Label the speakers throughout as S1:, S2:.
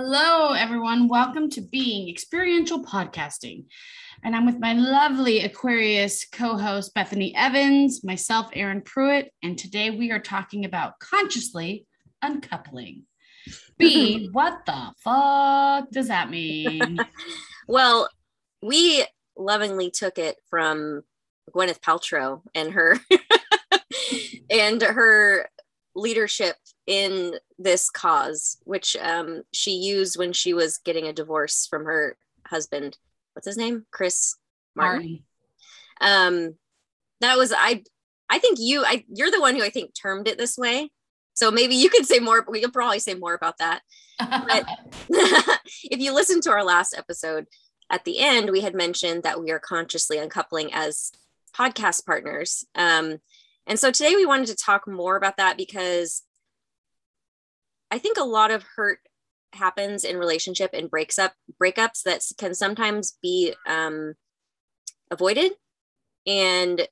S1: Hello, everyone. Welcome to Being Experiential Podcasting. And I'm with my lovely Aquarius co host, Bethany Evans, myself, Erin Pruitt. And today we are talking about consciously uncoupling. B, what the fuck does that mean?
S2: well, we lovingly took it from Gwyneth Paltrow and her and her leadership in this cause, which um, she used when she was getting a divorce from her husband. What's his name? Chris Martin. Martin. Um, that was I. I think you. I you're the one who I think termed it this way. So maybe you could say more. We could probably say more about that. But if you listen to our last episode, at the end we had mentioned that we are consciously uncoupling as podcast partners. Um, and so today we wanted to talk more about that because I think a lot of hurt happens in relationship and breaks up breakups that can sometimes be um, avoided. And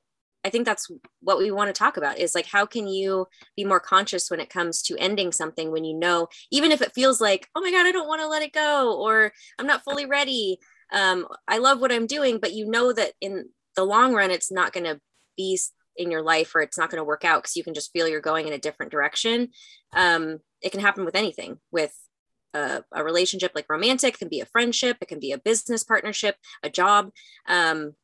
S2: I think that's what we want to talk about is like how can you be more conscious when it comes to ending something when you know, even if it feels like, oh my God, I don't want to let it go, or I'm not fully ready. Um, I love what I'm doing, but you know that in the long run, it's not going to be in your life or it's not going to work out because you can just feel you're going in a different direction um, it can happen with anything with a, a, relationship like romantic can be a friendship it can be a business partnership a job um,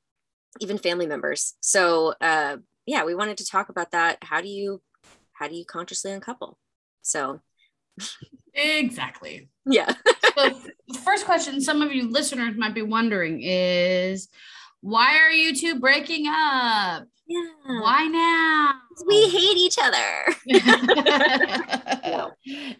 S2: even family members. So uh, yeah we wanted to talk about that. How do you how do you consciously uncouple? So.
S1: Exactly.
S2: Yeah.
S1: So the first question some of you listeners might be wondering is why are you two breaking up yeah. Why now?
S2: We hate each other.
S1: yeah.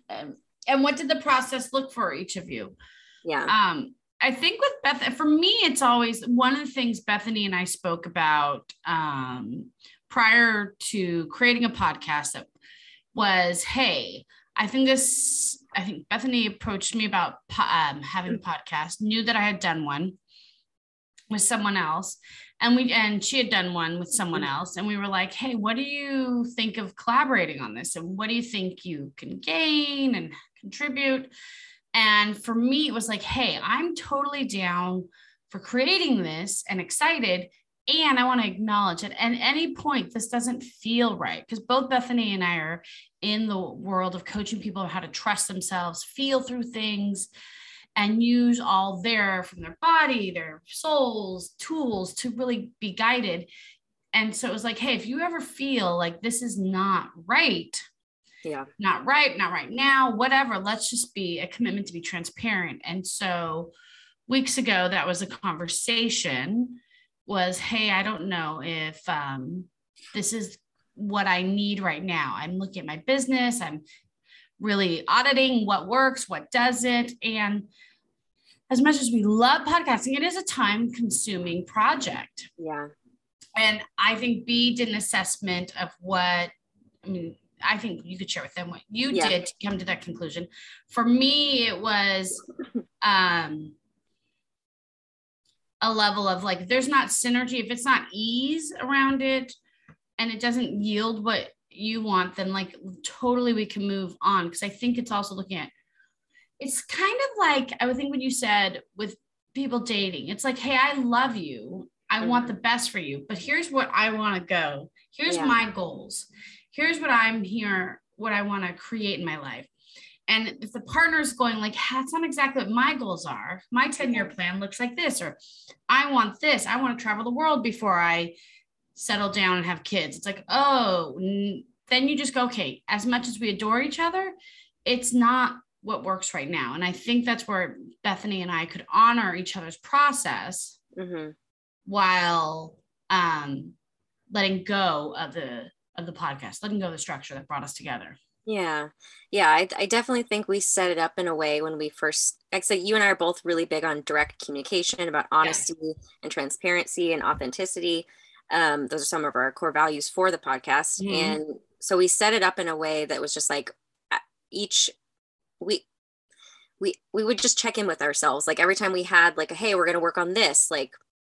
S1: um, and what did the process look for each of you?
S2: Yeah.
S1: Um, I think with Beth, for me, it's always one of the things Bethany and I spoke about um, prior to creating a podcast that was, hey, I think this, I think Bethany approached me about um, having a podcast, knew that I had done one with someone else. And we and she had done one with someone mm-hmm. else and we were like hey what do you think of collaborating on this? And what do you think you can gain and contribute? And for me it was like hey i'm totally down for creating this and excited and i want to acknowledge that at any point this doesn't feel right. Because both bethany and i are in the world of coaching people how to trust themselves feel through things and use all their from their body, their souls, tools to really be guided. And so it was like, hey, if you ever feel like this is not right,
S2: yeah,
S1: not right, not right now, whatever, let's just be a commitment to be transparent. And so weeks ago, that was a conversation was, hey, I don't know if um, this is what I need right now. I'm looking at my business. I'm really auditing what works, what doesn't. And as much as we love podcasting, it is a time consuming project.
S2: Yeah.
S1: And I think B did an assessment of what, I mean, I think you could share with them what you yeah. did to come to that conclusion. For me, it was um, a level of like, there's not synergy. If it's not ease around it and it doesn't yield what you want, then like totally we can move on. Cause I think it's also looking at it's kind of like I would think when you said with people dating, it's like, hey, I love you. I mm-hmm. want the best for you, but here's what I want to go. Here's yeah. my goals. Here's what I'm here, what I want to create in my life. And if the partner's going like, that's not exactly what my goals are. My 10 year plan looks like this, or I want this. I want to travel the world before I settle down and have kids. It's like, oh, then you just go, okay, as much as we adore each other, it's not what works right now. And I think that's where Bethany and I could honor each other's process mm-hmm. while um, letting go of the of the podcast, letting go of the structure that brought us together.
S2: Yeah. Yeah. I, I definitely think we set it up in a way when we first, like, so you and I are both really big on direct communication about honesty yeah. and transparency and authenticity. Um, those are some of our core values for the podcast. Mm-hmm. And so we set it up in a way that was just like each we we we would just check in with ourselves. Like every time we had like a, hey we're going to work on this like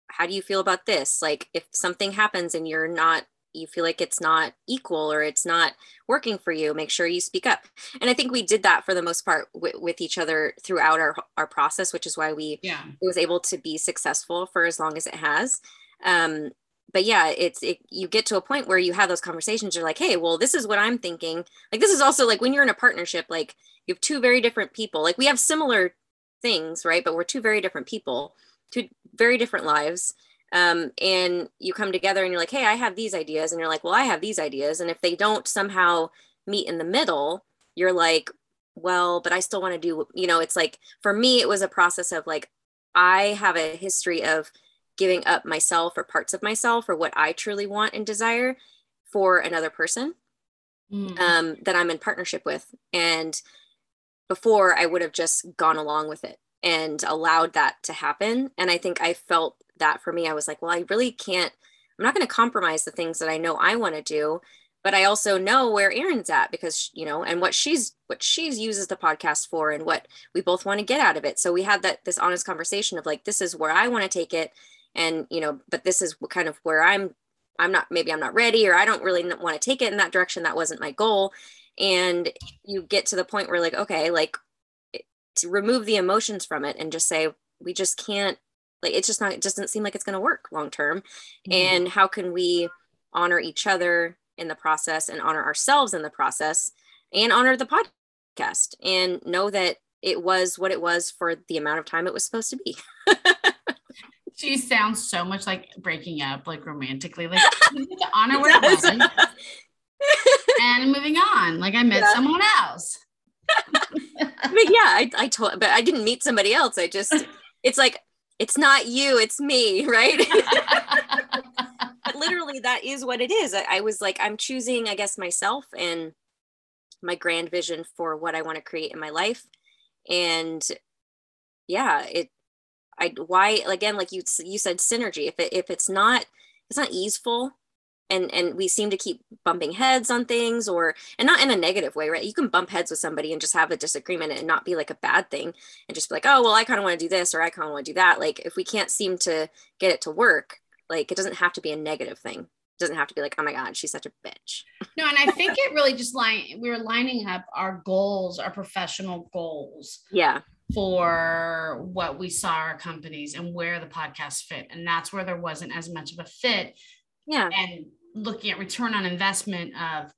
S2: how do you feel about this? Like if something happens and you're not you feel like it's not equal or it's not working for you make sure you speak up. And i think we did that for the most part w- with each other throughout our, our process which is why we
S1: yeah.
S2: was able to be successful for as long as it has. Um, but yeah it's it, you get to a point where you have those conversations you're like hey well this is what i'm thinking. Like this is also like when you're in a partnership like you have two very different people. Like we have similar things right? But we're two very different people two very different lives. Um, and you come together and you're like hey i have these ideas. And you're like well i have these ideas. And if they don't somehow meet in the middle you're like well but i still want to do you know it's like for me it was a process of like i have a history of giving up myself or parts of myself or what i truly want and desire for another person
S1: Mm.
S2: um, that i'm in partnership with. And before i would have just gone along with it and allowed that to happen. And i think i felt that for me. I was like well i really can't i'm not going to compromise the things that i know i want to do but i also know where erin's at because you know and what she's what she's uses the podcast for and what we both want to get out of it. So we had that this honest conversation of like this is where i want to take it and you know but this is kind of where i'm i'm not maybe i'm not ready or i don't really want to take it in that direction. That wasn't my goal. And you get to the point where like okay like to remove the emotions from it and just say we just can't like it's just not it doesn't seem like it's going to work long term.
S1: Mhm.
S2: and how can we honor each other in the process and honor ourselves in the process and honor the podcast and know that it was what it was for the amount of time it was supposed to be
S1: she sounds so much like breaking up like romantically like to honor what it was and moving on like i met
S2: Yeah.
S1: someone else
S2: I mean, yeah, I, I told, but I didn't meet somebody else. I just, it's like, it's not you, it's me, right? literally, that is what it is. I, I was like, I'm choosing, I guess, myself and my grand vision for what I want to create in my life. And yeah, it, I, why, again, like you, you said, synergy. If it, if it's not, it's not easeful, and and we seem to keep bumping heads on things or and not in a negative way right? You can bump heads with somebody and just have a disagreement and not be like a bad thing and just be like oh well i kind of want to do this or i kind of want to do that. Like if we can't seem to get it to work like it doesn't have to be a negative thing. It doesn't have to be like oh my god she's such a bitch.
S1: No and i think it really just line we were lining up our goals our professional goals
S2: yeah
S1: for what we saw our companies and where the podcast fit and that's where there wasn't as much of a fit
S2: yeah
S1: and looking at return on investment of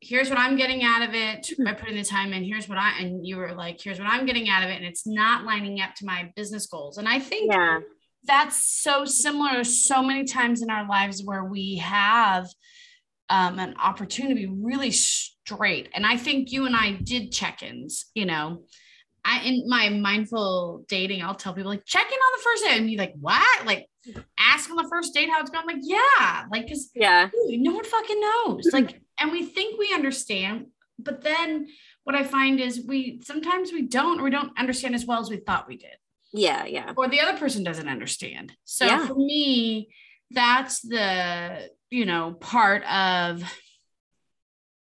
S1: here's what I'm getting out of it by putting the time in. Here's what I and you were like, here's what I'm getting out of it, and it's not lining up to my business goals. And I think
S2: yeah
S1: that's so similar so many times in our lives where we have um, an opportunity really straight. And I think you and I did check-ins, you know. I in my mindful dating, I'll tell people like check in on the first date, and be like, what? Like ask on the first date how it's going. I'm like, yeah, like because
S2: yeah
S1: no one fucking knows. Mm-hmm. Like, and we think we understand, but then what I find is we sometimes we don't, or we don't understand as well as we thought we did,
S2: yeah yeah
S1: or the other person doesn't understand. So
S2: Yeah.
S1: for me, that's the you know part of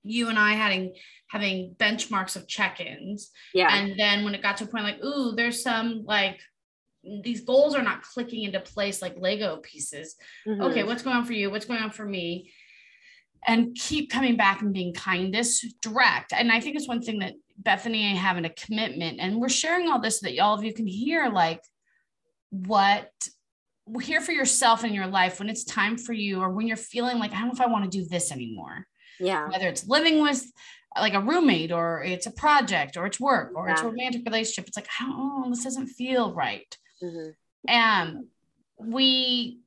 S1: you and I having having benchmarks of check-ins
S2: yeah
S1: and then when it got to a point like, ooh, there's some like these goals are not clicking into place like Lego pieces.
S2: Mhm.
S1: Okay, what's going on for you? What's going on for me? And keep coming back and being kindest, direct. And I think it's one thing that Bethany and I having a commitment, and we're sharing all this so that all of you can hear like what hear for yourself in your life when it's time for you, or when you're feeling like, I don't know if I want to do this anymore
S2: yeah
S1: whether it's living with like a roommate or it's a project or it's work or it's a romantic relationship it's like I this doesn't feel right
S2: Mhm.
S1: and we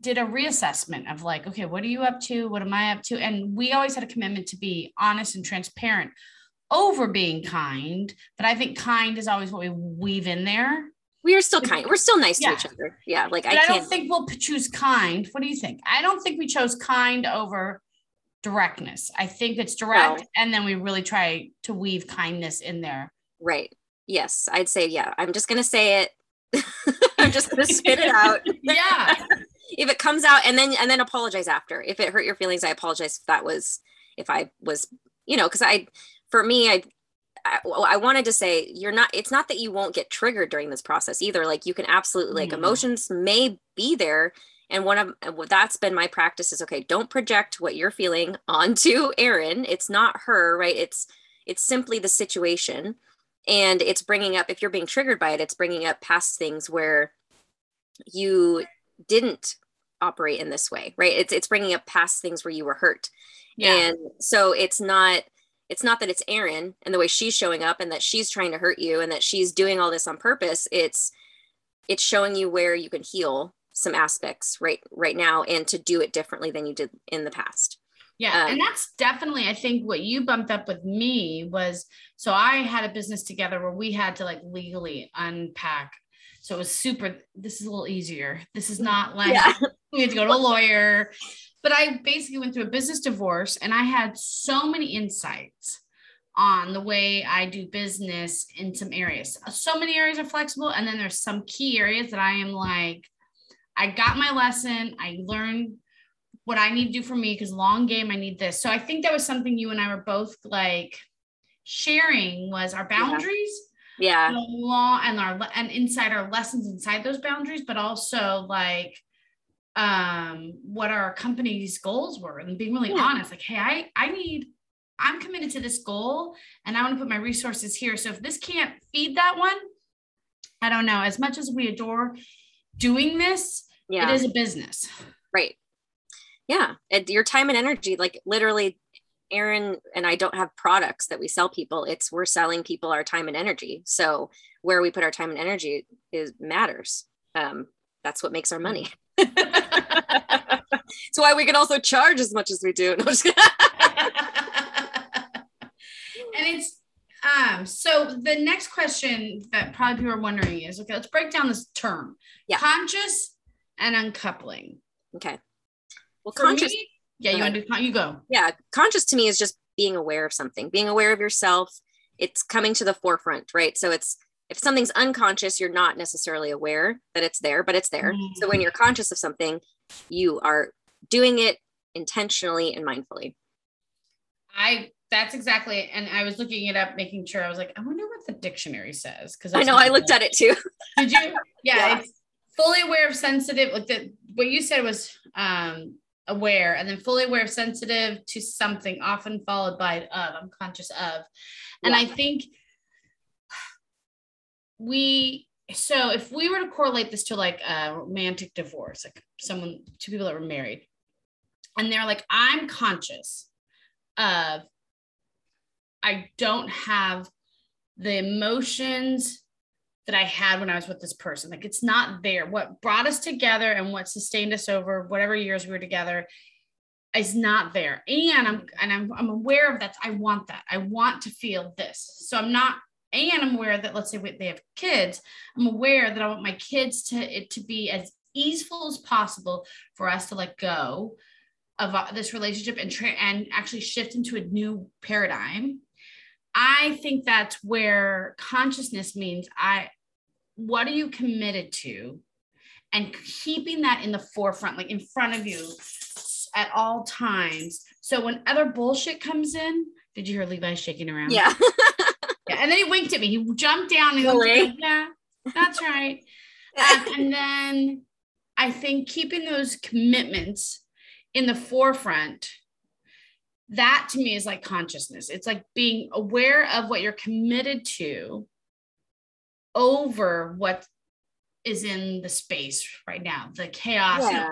S1: did a reassessment of like okay what are you up to what am i up to and we always had a commitment to be honest and transparent over being kind but i think kind is always what we weave in there
S2: we are still kind we're still nice
S1: Yeah.
S2: to each other yeah like i
S1: I, don't
S2: can't
S1: think we'll choose kind. What do you think? I don't think we chose kind over directness. I think it's direct,
S2: No.
S1: and then we really try to weave kindness in there.
S2: right yes i'd say yeah i'm just gonna say it i'm just gonna spit it out
S1: Yeah,
S2: if it comes out and then and then apologize after if it hurt your feelings i apologize if that was if i was you know because i for me i I, I wanted to say you're not it's not that you won't get triggered during this process either like you can absolutely like
S1: Mhm.
S2: emotions may be there and one of that's been my practice is okay don't project what you're feeling onto erin. It's not her right? It's it's simply the situation. And it's bringing up if you're being triggered by it it's bringing up past things where you didn't operate in this way right? It's it's bringing up past things where you were hurt. Yeah. and so it's not it's not that it's erin and the way she's showing up and that she's trying to hurt you and that she's doing all this on purpose. It's it's showing you where you can heal some aspects right right now and to do it differently than you did in the past
S1: yeah um, and that's definitely i think what you bumped up with me was so i had a business together where we had to like legally unpack so it was super this is a little easier this is not like yeah. we had to go to a lawyer but i basically went through a business divorce and i had so many insights on the way I do business in some areas. So many areas are flexible, and then there's some key areas that I am like, I got my lesson. I learned what I need to do for me because long game, I need this. So I think that was something you and I were both like sharing was our boundaries.
S2: Yeah.
S1: yeah. Law and our and inside our lessons inside those boundaries, but also like um what our company's goals were and being really yeah. honest like hey i i need i'm committed to this goal and i want to put my resources here so if this can't feed that one i don't know as much as we adore doing this, yeah. it is a business.
S2: Right. Yeah. And your time and energy, like literally, Erin and I don't have products that we sell people. It's we're selling people our time and energy. So where we put our time and energy is matters. Um, that's what makes our money. That's why we can also charge as much as we do. And
S1: it's um, so the next question that probably people are wondering is okay, let's break down this term. Yeah. Conscious and uncoupling.
S2: Okay.
S1: Well, For conscious. Me, yeah, you want to you go.
S2: Yeah. Conscious to me is just being aware of something, being aware of yourself. It's coming to the forefront, right? So it's if something's unconscious, you're not necessarily aware that it's there, but it's there. Mm-hmm. So when you're conscious of something, you are doing it intentionally and mindfully.
S1: I that's exactly and i was looking it up making sure i was like i wonder what the dictionary says because
S2: i know i looked at it too.
S1: Did you? Yeah, yeah, it's fully aware of sensitive like the what you said was um aware and then fully aware of sensitive to something often followed by of i'm conscious of. And yeah. i think we so if we were to correlate this to like a romantic divorce like someone two people that were married and they're like i'm conscious of I don't have the emotions that I had when I was with this person. Like it's not there. What brought us together and what sustained us over whatever years we were together is not there. And I'm and I'm I'm aware of that. I want that. I want to feel this. So I'm not and I'm aware that let's say they have kids, I'm aware that I want my kids to it to be as easeful as possible for us to let go of uh, this relationship and tra- and actually shift into a new paradigm I think that's where consciousness means I what are you committed to? And keeping that in the forefront like in front of you at all times. So when other bullshit comes in did you hear levi shaking around?
S2: Yeah,
S1: yeah and then he winked at me. He jumped down and really? Yeah that's right. Um, and then i think keeping those commitments in the forefront that to me is like consciousness. It's like being aware of what you're committed to over what is in the space right now, the chaos. Yeah.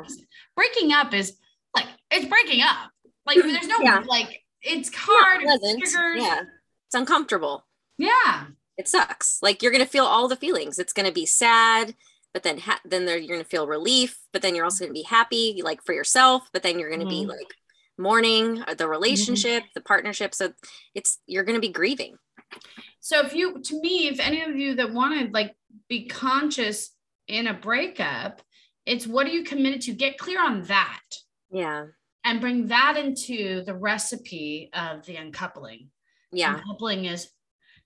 S1: Breaking up is like it's breaking up. Like there's no yeah. like it's hard. It's
S2: yeah, it's uncomfortable.
S1: Yeah,
S2: it sucks. Like you're gonna feel all the feelings. It's gonna be sad, but then ha- then there, you're gonna feel relief. But then you're also gonna be happy, like for yourself. But then you're gonna mm-hmm. be like mourning uh, the relationship mm-hmm. the partnership so it's you're going to be grieving.
S1: So if you to me if any of you that want to like be conscious in a breakup it's what are you committed to? Get clear on that.
S2: Yeah.
S1: And bring that into the recipe of the uncoupling.
S2: Yeah.
S1: Uncoupling is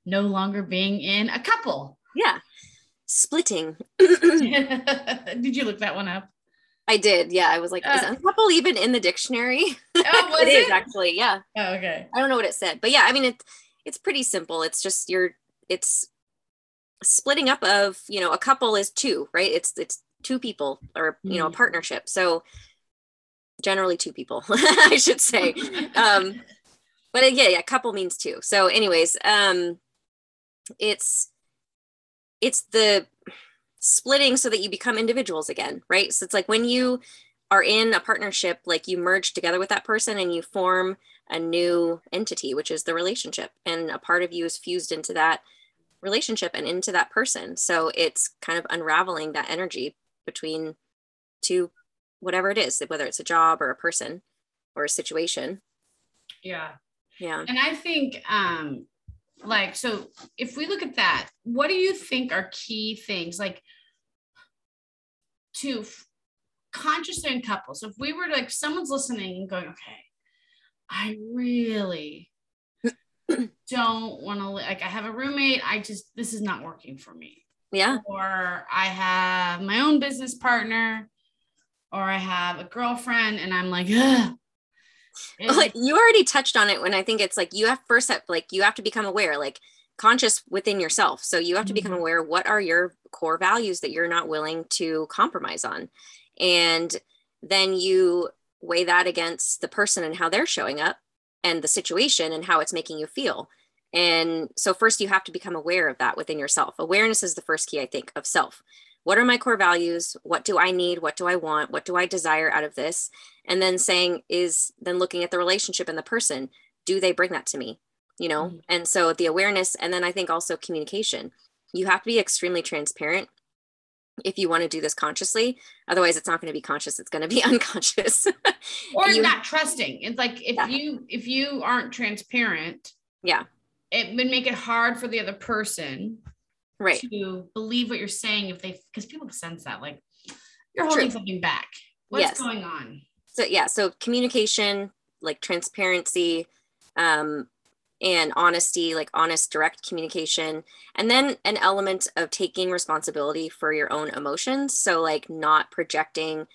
S1: no longer being in a couple.
S2: Yeah. Splitting.
S1: Did you look that one up
S2: I did. Yeah. I was like, uh, is uncouple even in the dictionary? Oh, was it, it is actually. Yeah.
S1: Oh, okay.
S2: I don't know what it said, but yeah, I mean, it's, it's pretty simple. It's just you're, it's splitting up of, you know, a couple is two, right? It's, it's two people or you know a partnership so generally two people i should say um but uh, yeah yeah couple means two so anyways um it's it's the splitting so that you become individuals again right? So it's like when you are in a partnership like you merge together with that person and you form a new entity which is the relationship and a part of you is fused into that relationship and into that person. So it's kind of unraveling that energy between two whatever it is whether it's a job or a person or a situation.
S1: Yeah.
S2: Yeah.
S1: And i think um like so if we look at that what do you think are key things? Like to conscious and couples. So if we were like someone's listening and going okay i really don't want to like i have a roommate i just this is not working for me.
S2: Yeah.
S1: Or I have my own business partner, or I have a girlfriend, and I'm like, Ugh.
S2: like you already touched on it when I think it's like you have first have, like you have to become aware, like conscious within yourself. So you have to become mm-hmm. aware what are your core values that you're not willing to compromise on. And then you weigh that against the person and how they're showing up and the situation and how it's making you feel. And so, first, you have to become aware of that within yourself. Awareness is the first key, I think, of self. What are my core values? What do I need? What do I want? What do I desire out of this? And then saying, is then looking at the relationship and the person. Do they bring that to me? You know? Mm-hmm. And so, the awareness, and then I think also communication. You have to be extremely transparent if you want to do this consciously otherwise it's not going to be conscious it's going to be unconscious
S1: or you, not trusting it's like if yeah. you if you aren't transparent
S2: yeah
S1: it would make it hard for the other person
S2: right
S1: to believe what you're saying if they because people sense that like you're holding True. something back what's yes. going on
S2: so yeah so communication like transparency um and honesty like honest direct communication and then an element of taking responsibility for your own emotions so like not projecting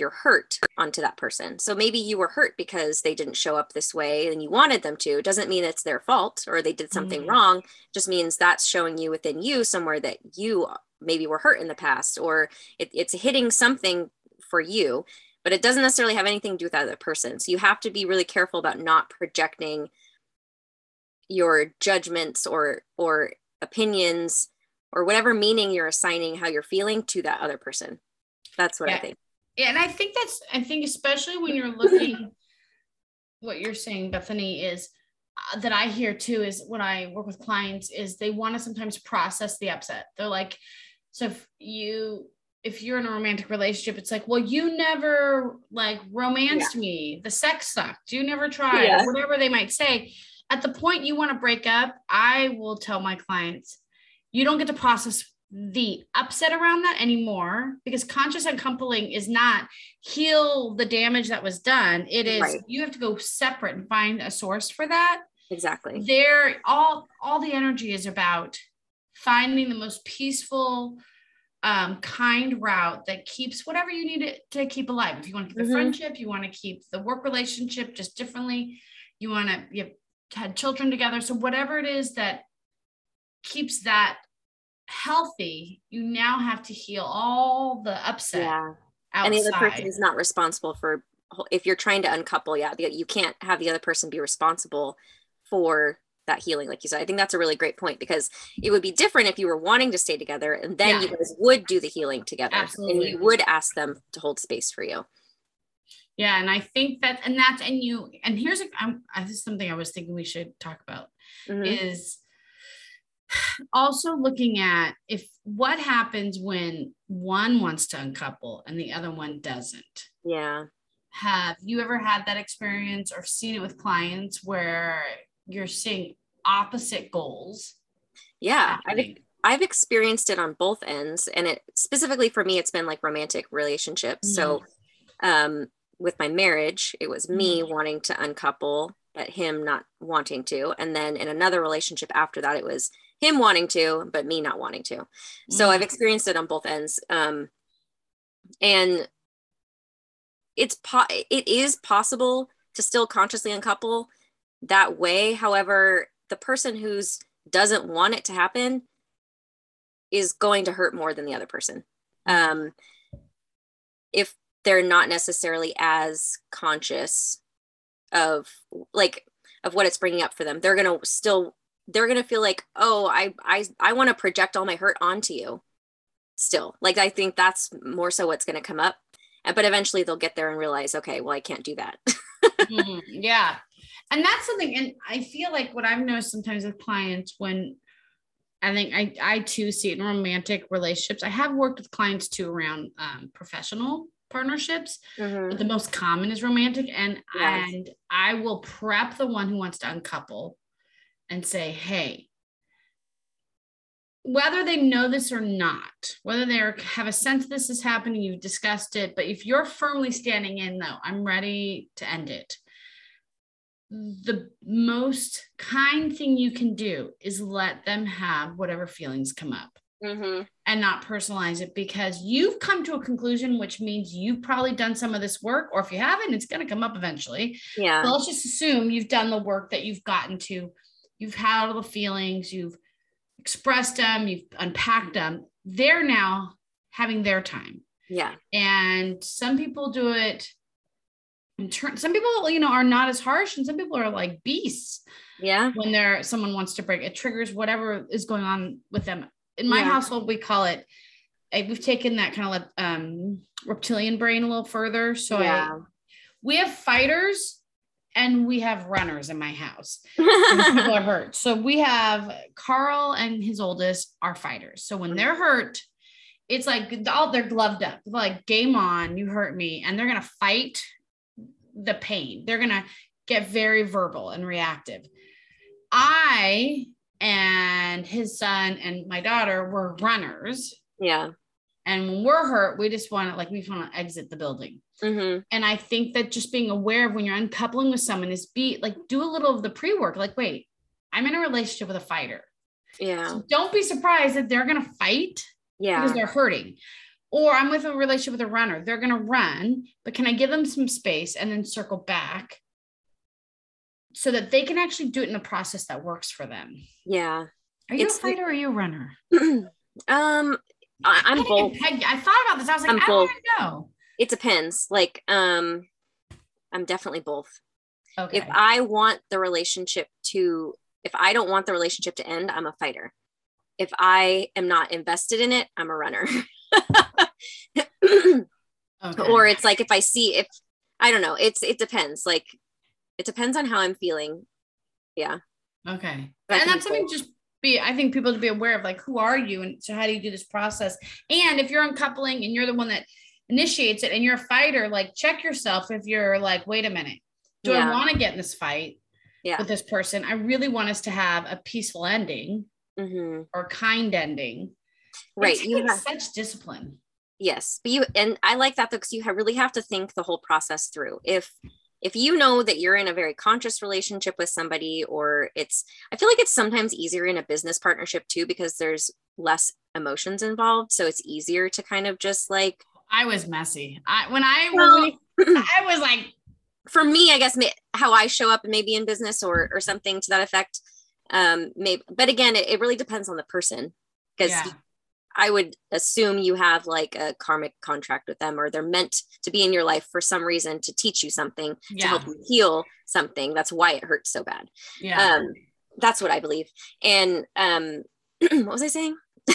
S2: your hurt onto that person. So maybe you were hurt because they didn't show up this way and you wanted them to. It doesn't mean it's their fault or they did something mm-hmm. wrong. It just means that's showing you within you somewhere that you maybe were hurt in the past or it, it's hitting something for you, but it doesn't necessarily have anything to do with that other person. So you have to be really careful about not projecting your judgments or or opinions or whatever meaning you're assigning how you're feeling to that other person. That's what yeah. I think.
S1: Yeah, and I think that's I think especially when you're looking what you're saying, Bethany, is uh, that I hear too is when I work with clients is they want to sometimes process the upset. They're like, so if you if you're in a romantic relationship, it's like, well, you never like romanced yeah. me. The sex sucked. You never tried, yeah. whatever they might say. At the point you want to break up, I will tell my clients, you don't get to process the upset around that anymore because conscious uncoupling is not heal the damage that was done. It is right. you have to go separate and find a source for that.
S2: Exactly.
S1: There, all all the energy is about finding the most peaceful, um, kind route that keeps whatever you need it to keep alive. If you want to keep the mm-hmm. friendship, you want to keep the work relationship just differently. You want to you had children together. So whatever it is that keeps that healthy, you now have to heal all the upset. Yeah.
S2: Outside. And the other person is not responsible for if you're trying to uncouple, yeah, you can't have the other person be responsible for that healing, like you said. I think that's a really great point because it would be different if you were wanting to stay together and then yeah. you guys would do the healing together Absolutely. and you would ask them to hold space for you.
S1: Yeah, and I think that, and that's, and you, and here's a, I'm, this is something I was thinking we should talk about mm-hmm. is also looking at if what happens when one wants to uncouple and the other one doesn't.
S2: Yeah.
S1: Have you ever had that experience or seen it with clients where you're seeing opposite goals?
S2: Yeah, I've, I've experienced it on both ends. And it specifically for me, it's been like romantic relationships. Mm-hmm. So, um, with my marriage, it was me mm-hmm. wanting to uncouple, but him not wanting to. And then in another relationship after that, it was him wanting to, but me not wanting to. So I've mm. experienced it on both ends. Um, and it's po- it is possible to still consciously uncouple that way. However, the person who's doesn't want it to happen is going to hurt more than the other person. Um, if they're not necessarily as conscious of like of what it's bringing up for them. They're gonna still they're gonna feel like oh i i i want to project all my hurt onto you still. Like i think that's more so what's gonna come up. But eventually they'll get there and realize okay well i can't do that.
S1: Mm-hmm. yeah. And that's something and i feel like what i've noticed sometimes with clients when i think i i too see it in romantic relationships. I have worked with clients too around um, professional partnerships mm-hmm. but the most common is romantic and yes. and i will prep the one who wants to uncouple and say hey whether they know this or not whether they have a sense this is happening you've discussed it but if you're firmly standing in though i'm ready to end it the most kind thing you can do is let them have whatever feelings come up mm-hmm. And not personalize it because you've come to a conclusion, which means you've probably done some of this work, or if you haven't, it's going to come up eventually.
S2: Yeah.
S1: So let's just assume you've done the work that you've gotten to, you've had all the feelings, you've expressed them, you've unpacked them. They're now having their time.
S2: Yeah.
S1: And some people do it in turn some people you know are not as harsh and some people are like beasts
S2: yeah
S1: when they're someone wants to break it triggers whatever is going on with them in my yeah. household we call it we've taken that kind of like um reptilian brain a little further so yeah. I, we have fighters and we have runners in my house people are hurt so we have carl and his oldest are fighters so when they're hurt it's like all they're gloved up like game on you hurt me and they're gonna fight the pain. They're going to get very verbal and reactive. I and his son and my daughter were runners.
S2: Yeah.
S1: And when we're hurt, we just want to like we want to exit the building. Mm-hmm. And I think that just being aware of when you're uncoupling with someone is be like do a little of the pre work. Like, wait, I'm in a relationship with a fighter.
S2: Yeah.
S1: So don't be surprised that they're gonna fight.
S2: Yeah.
S1: Because they're hurting or I'm with a relationship with a runner. They're going to run, but can I give them some space and then circle back so that they can actually do it in a process that works for them?
S2: Yeah.
S1: Are you it's a fighter or are you a runner?
S2: um, I, am both.
S1: I, I, thought about this. I was like, I'm I both. don't know.
S2: It depends. Like, um, I'm definitely both.
S1: Okay.
S2: If I want the relationship to, if I don't want the relationship to end, I'm a fighter. If I am not invested in it, I'm a runner. okay. Or it's like if I see if I don't know, it's it depends. Like it depends on how I'm feeling. Yeah.
S1: Okay. and that's something just be I think people to be aware of like who are you and so how do you do this process? And if you're uncoupling and you're the one that initiates it and you're a fighter, like check yourself if you're like, wait a minute, do yeah. I want to get in this fight
S2: yeah.
S1: with this person? I really want us to have a peaceful ending
S2: mm-hmm.
S1: or kind ending
S2: right
S1: you have such discipline
S2: yes but you and i like that though, because you have, really have to think the whole process through if if you know that you're in a very conscious relationship with somebody or it's i feel like it's sometimes easier in a business partnership too because there's less emotions involved. So it's easier to kind of just like
S1: i was messy. I when i well, i was like
S2: for me i guess how i show up maybe in business or or something to that effect. Um maybe but again it, it really depends on the person because yeah. I would assume you have like a karmic contract with them, or they're meant to be in your life for some reason to teach you something yeah. to help you heal something. That's why it hurts so bad.
S1: Yeah.
S2: Um, that's what I believe. And um, what was I saying?
S1: oh,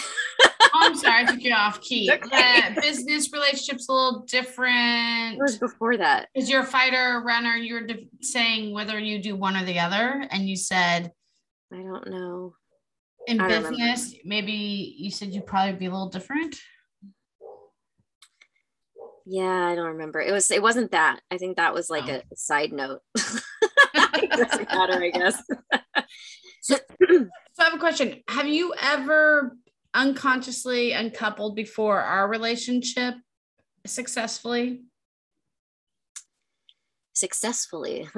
S1: I'm sorry, I took you off key. Okay. business relationships a little different.
S2: What was before that?
S1: Is you're a fighter, runner. You were de- saying whether you do one or the other, and you said,
S2: I don't know
S1: in business, remember. maybe you said you'd probably be a little different.
S2: Yeah, I don't remember. It was it wasn't that. I think that was like oh. a, side note. doesn't matter, I guess.
S1: so, so I have a question. Have you ever unconsciously uncoupled before our relationship successfully?
S2: Successfully.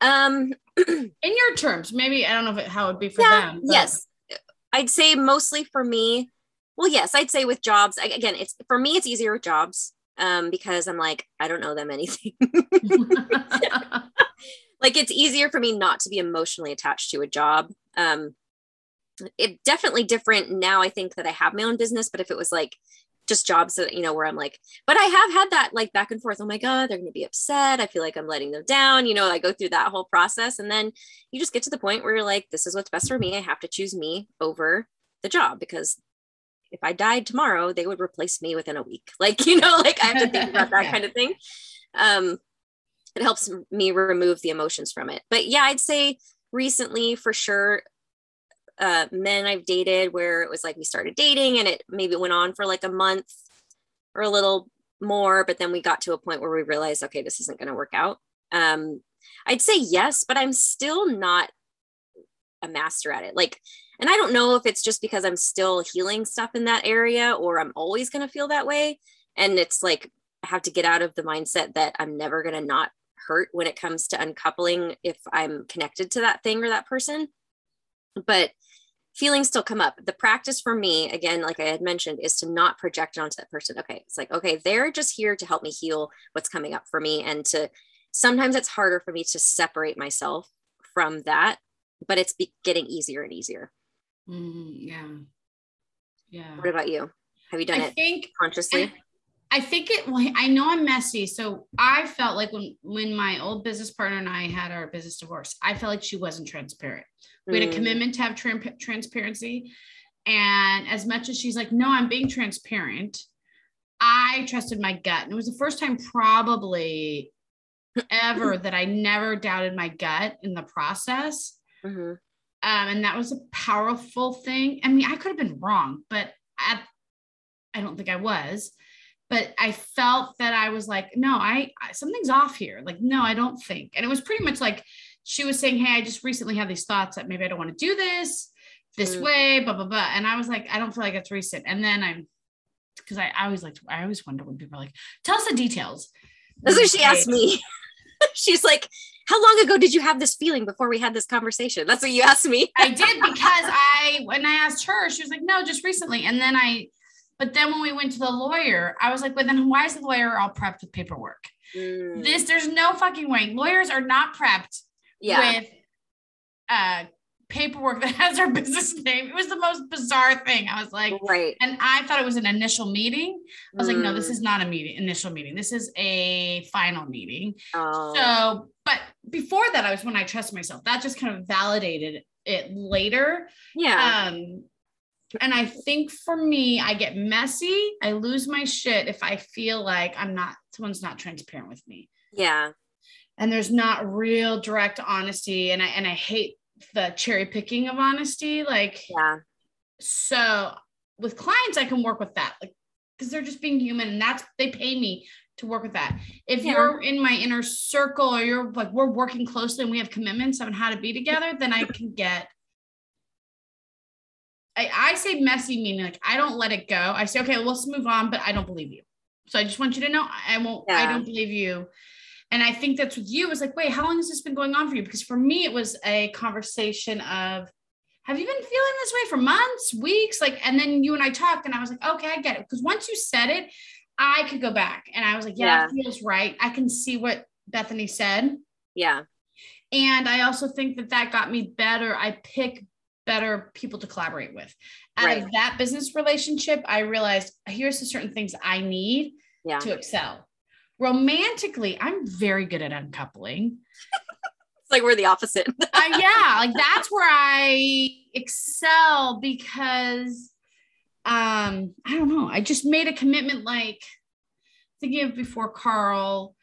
S2: um
S1: in your terms, maybe I don't know if it, how it would be for yeah, them.
S2: Yes. I'd say mostly for me. Well, yes, I'd say with jobs. I, again, it's for me. It's easier with jobs um, because I'm like I don't know them anything. like it's easier for me not to be emotionally attached to a job. Um, it definitely different now. I think that I have my own business, but if it was like just jobs that you know where i'm like but i have had that like back and forth. Oh my god they're going to be upset. I feel like i'm letting them down you know i go through that whole process. And then you just get to the point where you're like this is what's best for me. I have to choose me over the job because if i died tomorrow they would replace me within a week. Like you know like i have to think about that yeah. kind of thing. Um it helps me remove the emotions from it. But yeah i'd say recently for sure uh, men I've dated where it was like we started dating and it maybe went on for like a month or a little more, but then we got to a point where we realized, okay, this isn't going to work out. Um, I'd say yes, but I'm still not a master at it. Like, and I don't know if it's just because I'm still healing stuff in that area or I'm always going to feel that way. And it's like, I have to get out of the mindset that I'm never going to not hurt when it comes to uncoupling if I'm connected to that thing or that person. But feelings still come up. The practice for me, again, like I had mentioned, is to not project onto that person. Okay, it's like, okay, they're just here to help me heal what's coming up for me. And to sometimes it's harder for me to separate myself from that, but it's be- getting easier and easier.
S1: Mm, yeah. Yeah.
S2: What about you? Have you done I it think, consciously?
S1: I think it. I know I'm messy, so I felt like when when my old business partner and I had our business divorce, I felt like she wasn't transparent. We had a mm. commitment to have tra- transparency, and as much as she's like, "No, I'm being transparent," I trusted my gut, and it was the first time probably ever that I never doubted my gut in the process. Mm-hmm. Um, and that was a powerful thing. I mean, I could have been wrong, but at, I don't think I was but I felt that I was like, no, I, I, something's off here. Like, no, I don't think. And it was pretty much like she was saying, hey, I just recently had these thoughts that maybe I don't want to do this this mm. way, blah blah blah. And I was like, I don't feel like it's recent. And then I'm because I, I always like I always wonder when people are like, tell us the details.
S2: That's what she asked me. She's like, how long ago did you have this feeling before we had this conversation? That's what you asked me.
S1: I did because I when I asked her, she was like, no, just recently. And then I but then when we went to the lawyer, I was like, well, then why is the lawyer all prepped with paperwork? Mm. This, there's no fucking way. Lawyers are not prepped yeah. with uh, paperwork that has our business name. It was the most bizarre thing. I was like,
S2: right.
S1: And I thought it was an initial meeting. I was mm. like, no, this mm. is not a meeting, initial meeting. This is a final meeting. Oh. So, but before that, I was when I trust myself. That just kind of validated it later.
S2: Yeah.
S1: Um, and I think for me, I get messy. I lose my shit if I feel like I'm not, someone's not transparent with me.
S2: Yeah.
S1: And there's not real direct honesty. And I, and I hate the cherry picking of honesty. Like,
S2: yeah.
S1: So with clients, I can work with that. Like, because they're just being human and that's, they pay me to work with that. If yeah. you're in my inner circle or you're like, we're working closely and we have commitments on how to be together, then I can get I, I say messy meaning like I don't let it go. I say, okay, let's move on, but I don't believe you. So I just want you to know I won't, yeah. I don't believe you. And I think that's with you. It was like, wait, how long has this been going on for you? Because for me, it was a conversation of, have you been feeling this way for months, weeks? Like, and then you and I talked, and I was like, okay, I get it. Because once you said it, I could go back and I was like, yeah, yeah. feels right. I can see what Bethany said.
S2: Yeah.
S1: And I also think that that got me better. I pick better people to collaborate with. Out right. of that business relationship, I realized here's the certain things I need
S2: yeah.
S1: to excel. Romantically, I'm very good at uncoupling.
S2: it's like we're the opposite.
S1: uh, yeah, like that's where I excel because um I don't know. I just made a commitment like thinking of before Carl.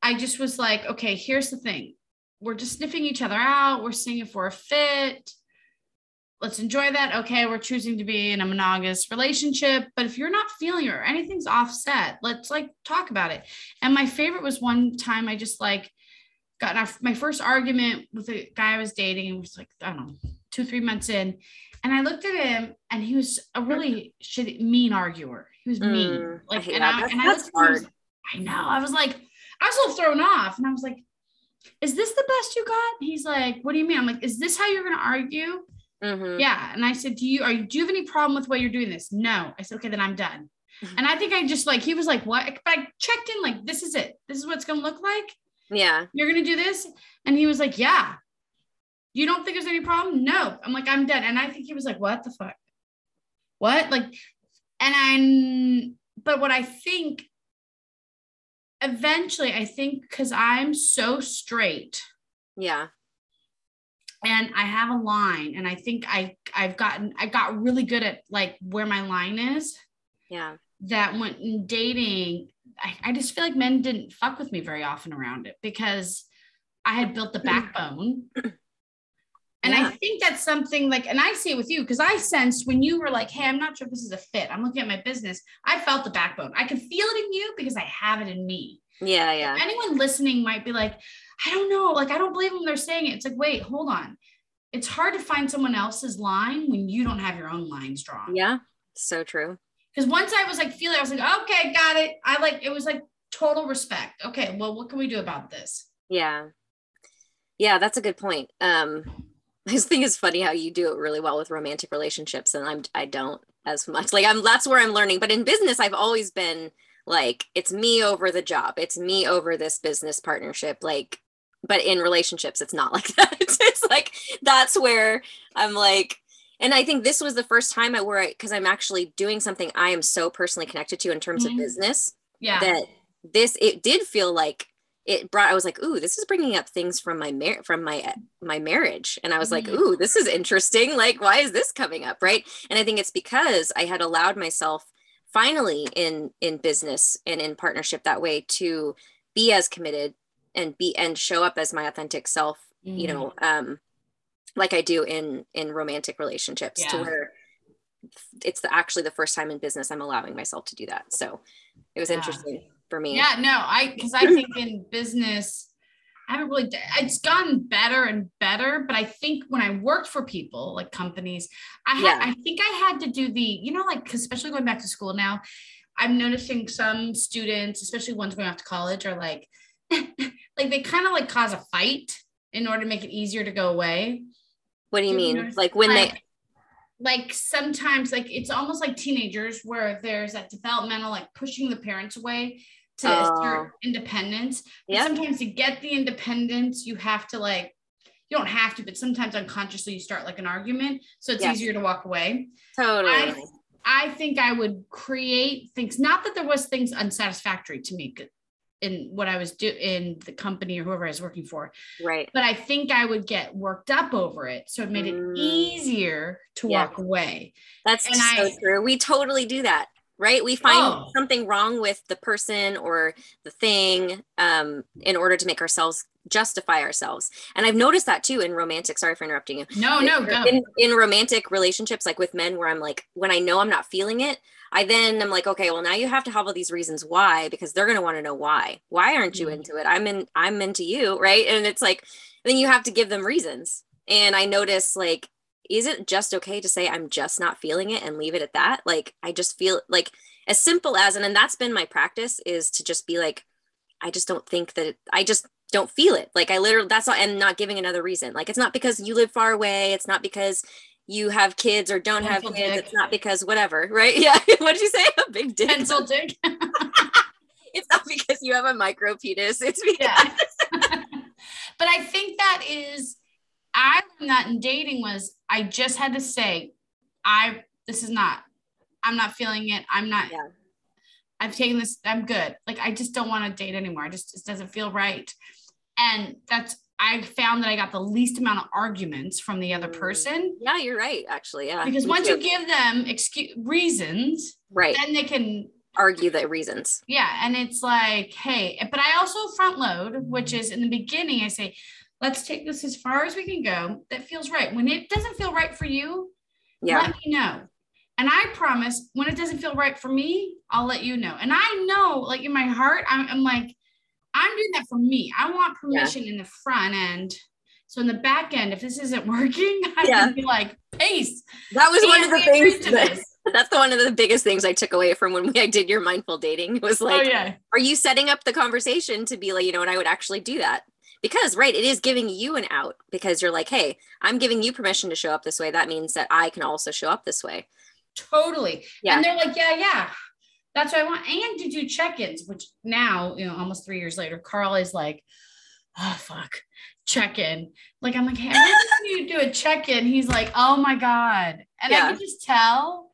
S1: I just was like, okay, here's the thing. We're just sniffing each other out. We're seeing if we're a fit let's enjoy that. Okay, we're choosing to be in a monogamous relationship, but if you're not feeling it or anything's offset, let's like talk about it. And my favorite was one time I just like got our, my first argument with a guy I was dating and was like, I don't know, two, three months in. And I looked at him and he was a really shitty, mean arguer. He was mean. Mm, like, and, I, and I, that's hard. I know. I was like, I was a little thrown off. And I was like, is this the best you got? He's like, what do you mean? I'm like, is this how you're going to argue? Mm-hmm. Yeah. And I said, Do you are you do you have any problem with why you're doing this? No. I said, okay, then I'm done. Mm-hmm. And I think I just like he was like, What? But I checked in, like, this is it. This is what it's gonna look like.
S2: Yeah.
S1: You're gonna do this. And he was like, Yeah. You don't think there's any problem? No. I'm like, I'm done. And I think he was like, What the fuck? What? Like, and I but what I think eventually, I think because I'm so straight.
S2: Yeah.
S1: And I have a line, and I think I I've gotten I got really good at like where my line is.
S2: Yeah.
S1: That when in dating, I, I just feel like men didn't fuck with me very often around it because I had built the hmm. backbone. And yeah. I think that's something like, and I see it with you because I sensed when you were like, Hey, I'm not sure if this is a fit. I'm looking at my business. I felt the backbone. I can feel it in you because I have it in me.
S2: Yeah. Yeah.
S1: If anyone listening might be like, I don't know. Like, I don't believe them. They're saying it. It's like, wait, hold on. It's hard to find someone else's line when you don't have your own lines drawn.
S2: Yeah. So true.
S1: Because once I was like feeling, I was like, okay, got it. I like, it was like total respect. Okay. Well, what can we do about this?
S2: Yeah. Yeah. That's a good point. Um, I just think it's funny how you do it really well with romantic relationships and I'm I don't as much. Like I'm that's where I'm learning. But in business, I've always been like it's me over the job. It's me over this business partnership. Like, but in relationships, it's not like that. it's like that's where I'm like, and I think this was the first time I where I because I'm actually doing something I am so personally connected to in terms mm-hmm. of business.
S1: Yeah.
S2: That this it did feel like it brought i was like ooh this is bringing up things from my mar- from my my marriage and i was like mm-hmm. ooh this is interesting like why is this coming up right and i think it's because i had allowed myself finally in in business and in partnership that way to be as committed and be and show up as my authentic self mm-hmm. you know um like i do in in romantic relationships yeah. to where it's the, actually the first time in business i'm allowing myself to do that so it was yeah. interesting for me.
S1: Yeah, no, I because I think in business, I haven't really. It's gotten better and better, but I think when I worked for people like companies, I had. Yeah. I think I had to do the, you know, like especially going back to school now. I'm noticing some students, especially ones going off to college, are like, like they kind of like cause a fight in order to make it easier to go away.
S2: What do you, do you mean? Like when like, they
S1: like sometimes like it's almost like teenagers where there's that developmental like pushing the parents away to oh. start independence. Yeah. Sometimes to get the independence, you have to like you don't have to, but sometimes unconsciously you start like an argument. So it's yes. easier to walk away.
S2: Totally.
S1: I, I think I would create things, not that there was things unsatisfactory to me in what I was doing in the company or whoever I was working for.
S2: Right.
S1: But I think I would get worked up over it. So it made it mm. easier to yeah. walk away.
S2: That's and so I, true. We totally do that right we find oh. something wrong with the person or the thing um, in order to make ourselves justify ourselves and i've noticed that too in romantic sorry for interrupting you
S1: no no
S2: go. In, in romantic relationships like with men where i'm like when i know i'm not feeling it i then i'm like okay well now you have to have all these reasons why because they're going to want to know why why aren't you mm. into it i'm in i'm into you right and it's like then you have to give them reasons and i notice like is it just okay to say I'm just not feeling it and leave it at that? Like I just feel like as simple as and, and that's been my practice is to just be like I just don't think that it, I just don't feel it. Like I literally that's all and not giving another reason. Like it's not because you live far away, it's not because you have kids or don't Pencil have kids, dick. it's not because whatever, right? Yeah. what did you say? A big dick.
S1: Pencil dick.
S2: it's not because you have a micro penis. It's because yeah.
S1: but I think that is I learned that in dating was I just had to say, I this is not, I'm not feeling it. I'm not. Yeah. I've taken this. I'm good. Like I just don't want to date anymore. I just it doesn't feel right. And that's I found that I got the least amount of arguments from the other mm. person.
S2: Yeah, you're right. Actually, yeah.
S1: Because once too. you give them excuse reasons,
S2: right,
S1: then they can
S2: argue the reasons.
S1: Yeah, and it's like, hey, but I also front load, which is in the beginning, I say, let's take this as far as we can go that feels right. When it doesn't feel right for you, yeah. let me know. And I promise when it doesn't feel right for me, I'll let you know. And I know, like in my heart, I'm, I'm like, I'm doing that for me. I want permission yeah. in the front end. So in the back end, if this isn't working, I yeah. can be like, pace.
S2: That was one of the things that, that's the one of the biggest things I took away from when we, I did your mindful dating It was oh, like, oh, yeah. are you setting up the conversation to be like, you know, and I would actually do that because right it is giving you an out because you're like hey i'm giving you permission to show up this way that means that i can also show up this way
S1: totally yeah and they're like yeah yeah that's what i want and to do check-ins which now you know almost three years later carl is like oh fuck check-in like i'm like hey i you do a check-in he's like oh my god and yeah. i can just tell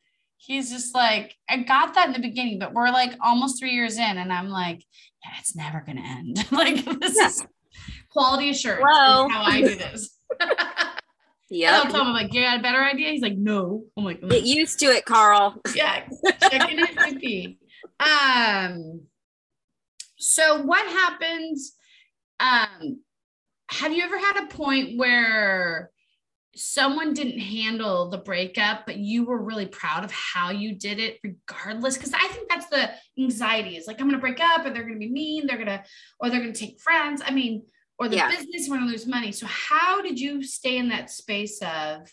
S1: he's just like, I got that in the beginning, but we're like almost three years in, and I'm like, yeah, it's never gonna end. like this yeah. is quality assurance. Well, how I do this. Yeah. I'll tell him, I'm like, you got a better idea? He's like, no. I'm like,
S2: get used to it, Carl.
S1: yeah. Checking it might. Um, so what happens? Um, have you ever had a point where someone didn't handle the breakup, but you were really proud of how you did it, regardless? Because I think that's the anxiety is like, I'm going to break up, and they're going to be mean, they're going to, or they're going to take friends. I mean, or the yeah. business want to lose money. So how did you stay in that space of,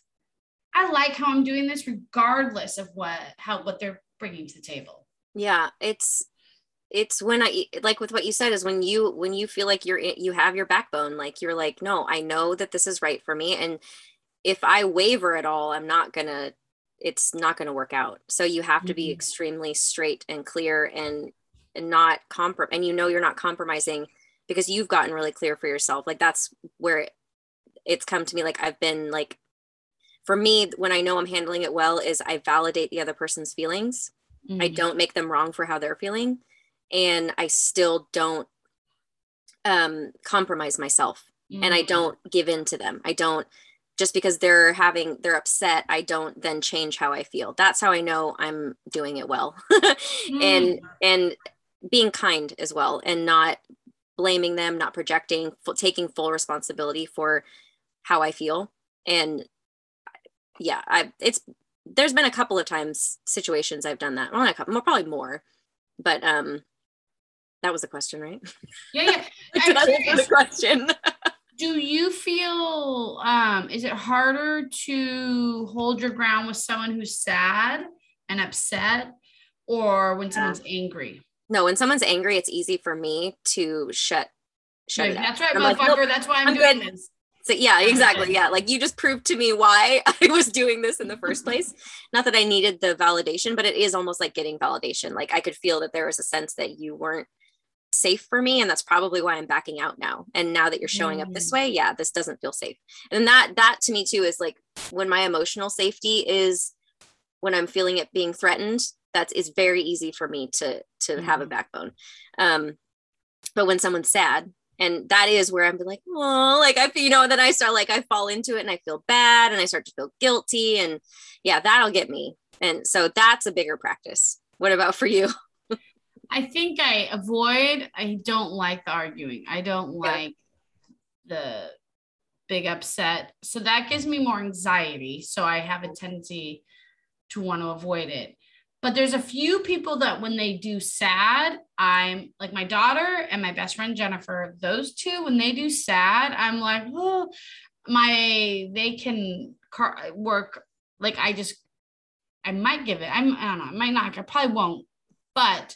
S1: I like how I'm doing this, regardless of what how what they're bringing to the table?
S2: Yeah, it's it's when i like with what you said is when you when you feel like you're you have your backbone like you're like no i know that this is right for me and if i waver at all i'm not gonna it's not gonna work out so you have to be mm-hmm. extremely straight and clear and and not comprom and you know you're not compromising because you've gotten really clear for yourself like that's where it, it's come to me like i've been like for me when i know i'm handling it well is i validate the other person's feelings mm-hmm. i don't make them wrong for how they're feeling and I still don't um, compromise myself mm-hmm. and I mm. don't give in to them. I don't just because they're having they're upset i don't then change how i feel that's how i know i'm doing it well mm. and and being kind as well and not blaming them not projecting taking full responsibility for how i feel and yeah i it's there's been a couple of times situations i've done that well, a couple, probably more but um that was the question, right?
S1: Yeah, yeah.
S2: the question.
S1: do you feel um is it harder to hold your ground with someone who's sad and upset or when someone's angry?
S2: No, when someone's angry, it's easy for me to shut shut
S1: yeah, That's right, motherfucker. Like, nope, that's why I'm, I'm doing good. this.
S2: So yeah, exactly. Yeah. Like you just proved to me why I was doing this in the first place. Not that I needed the validation, but it is almost like getting validation. Like I could feel that there was a sense that you weren't safe for me and that's probably why i'm backing out now and now that you're showing up this mm. way yeah this doesn't feel safe and that that to me too is like when my emotional safety is when i'm feeling it being threatened that is very easy for me to to mm. have a mm. backbone um but when someone's sad and that is where i'm like oh like i you know then i start like i fall into it and i feel bad and i start to feel guilty and yeah that'll get me and so that's a bigger practice what about for you
S1: I think I avoid, I don't like the arguing. I don't yeah. like the big upset. So that gives me more anxiety. So I have a tendency to want to avoid it. But there's a few people that when they do sad, I'm like my daughter and my best friend Jennifer, those two, when they do sad, I'm like, oh, my, they can car- work. Like I just, I might give it, I'm, I don't know, I might not, I probably won't. But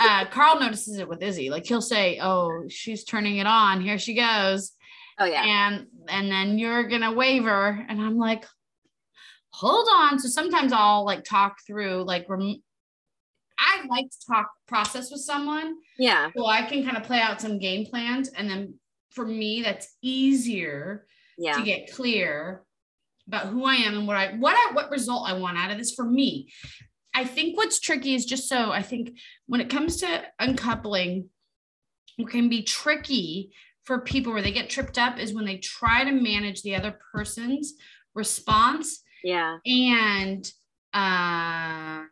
S1: uh, Carl notices it with Izzy. Like he'll say, "Oh, she's turning it on. Here she goes."
S2: Oh yeah.
S1: And and then you're gonna waver, and I'm like, hold on. So sometimes I'll like talk through like. Rem- I like to talk process with someone.
S2: Yeah.
S1: So I can kind of play out some game plans, and then for me, that's easier yeah. to get clear about who I am and what I what I what result I want out of this for me. I think what's tricky is just so I think when it comes to uncoupling, what can be tricky for people where they get tripped up is when they try to manage the other person's response.
S2: Yeah.
S1: And uh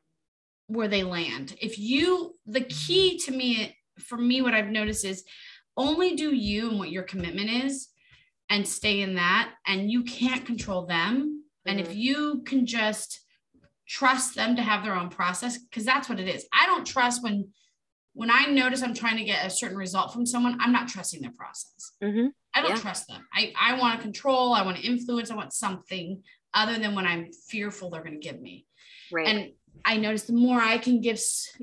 S1: where they land. If you the key to me for me what I've noticed is only do you and what your commitment is and stay in that and you can't control them. Mm-hmm. And if mm-hmm. you can just trust them to have their own process because that's what it is. I don't trust when when I notice I'm trying to get a certain result from someone, I'm not trusting their process.
S2: Mm-hmm.
S1: I don't
S2: yeah.
S1: trust them. I, I want to control, I want to influence, I want something other than when I'm fearful they're going to give me.
S2: Right.
S1: And I notice the more I can give,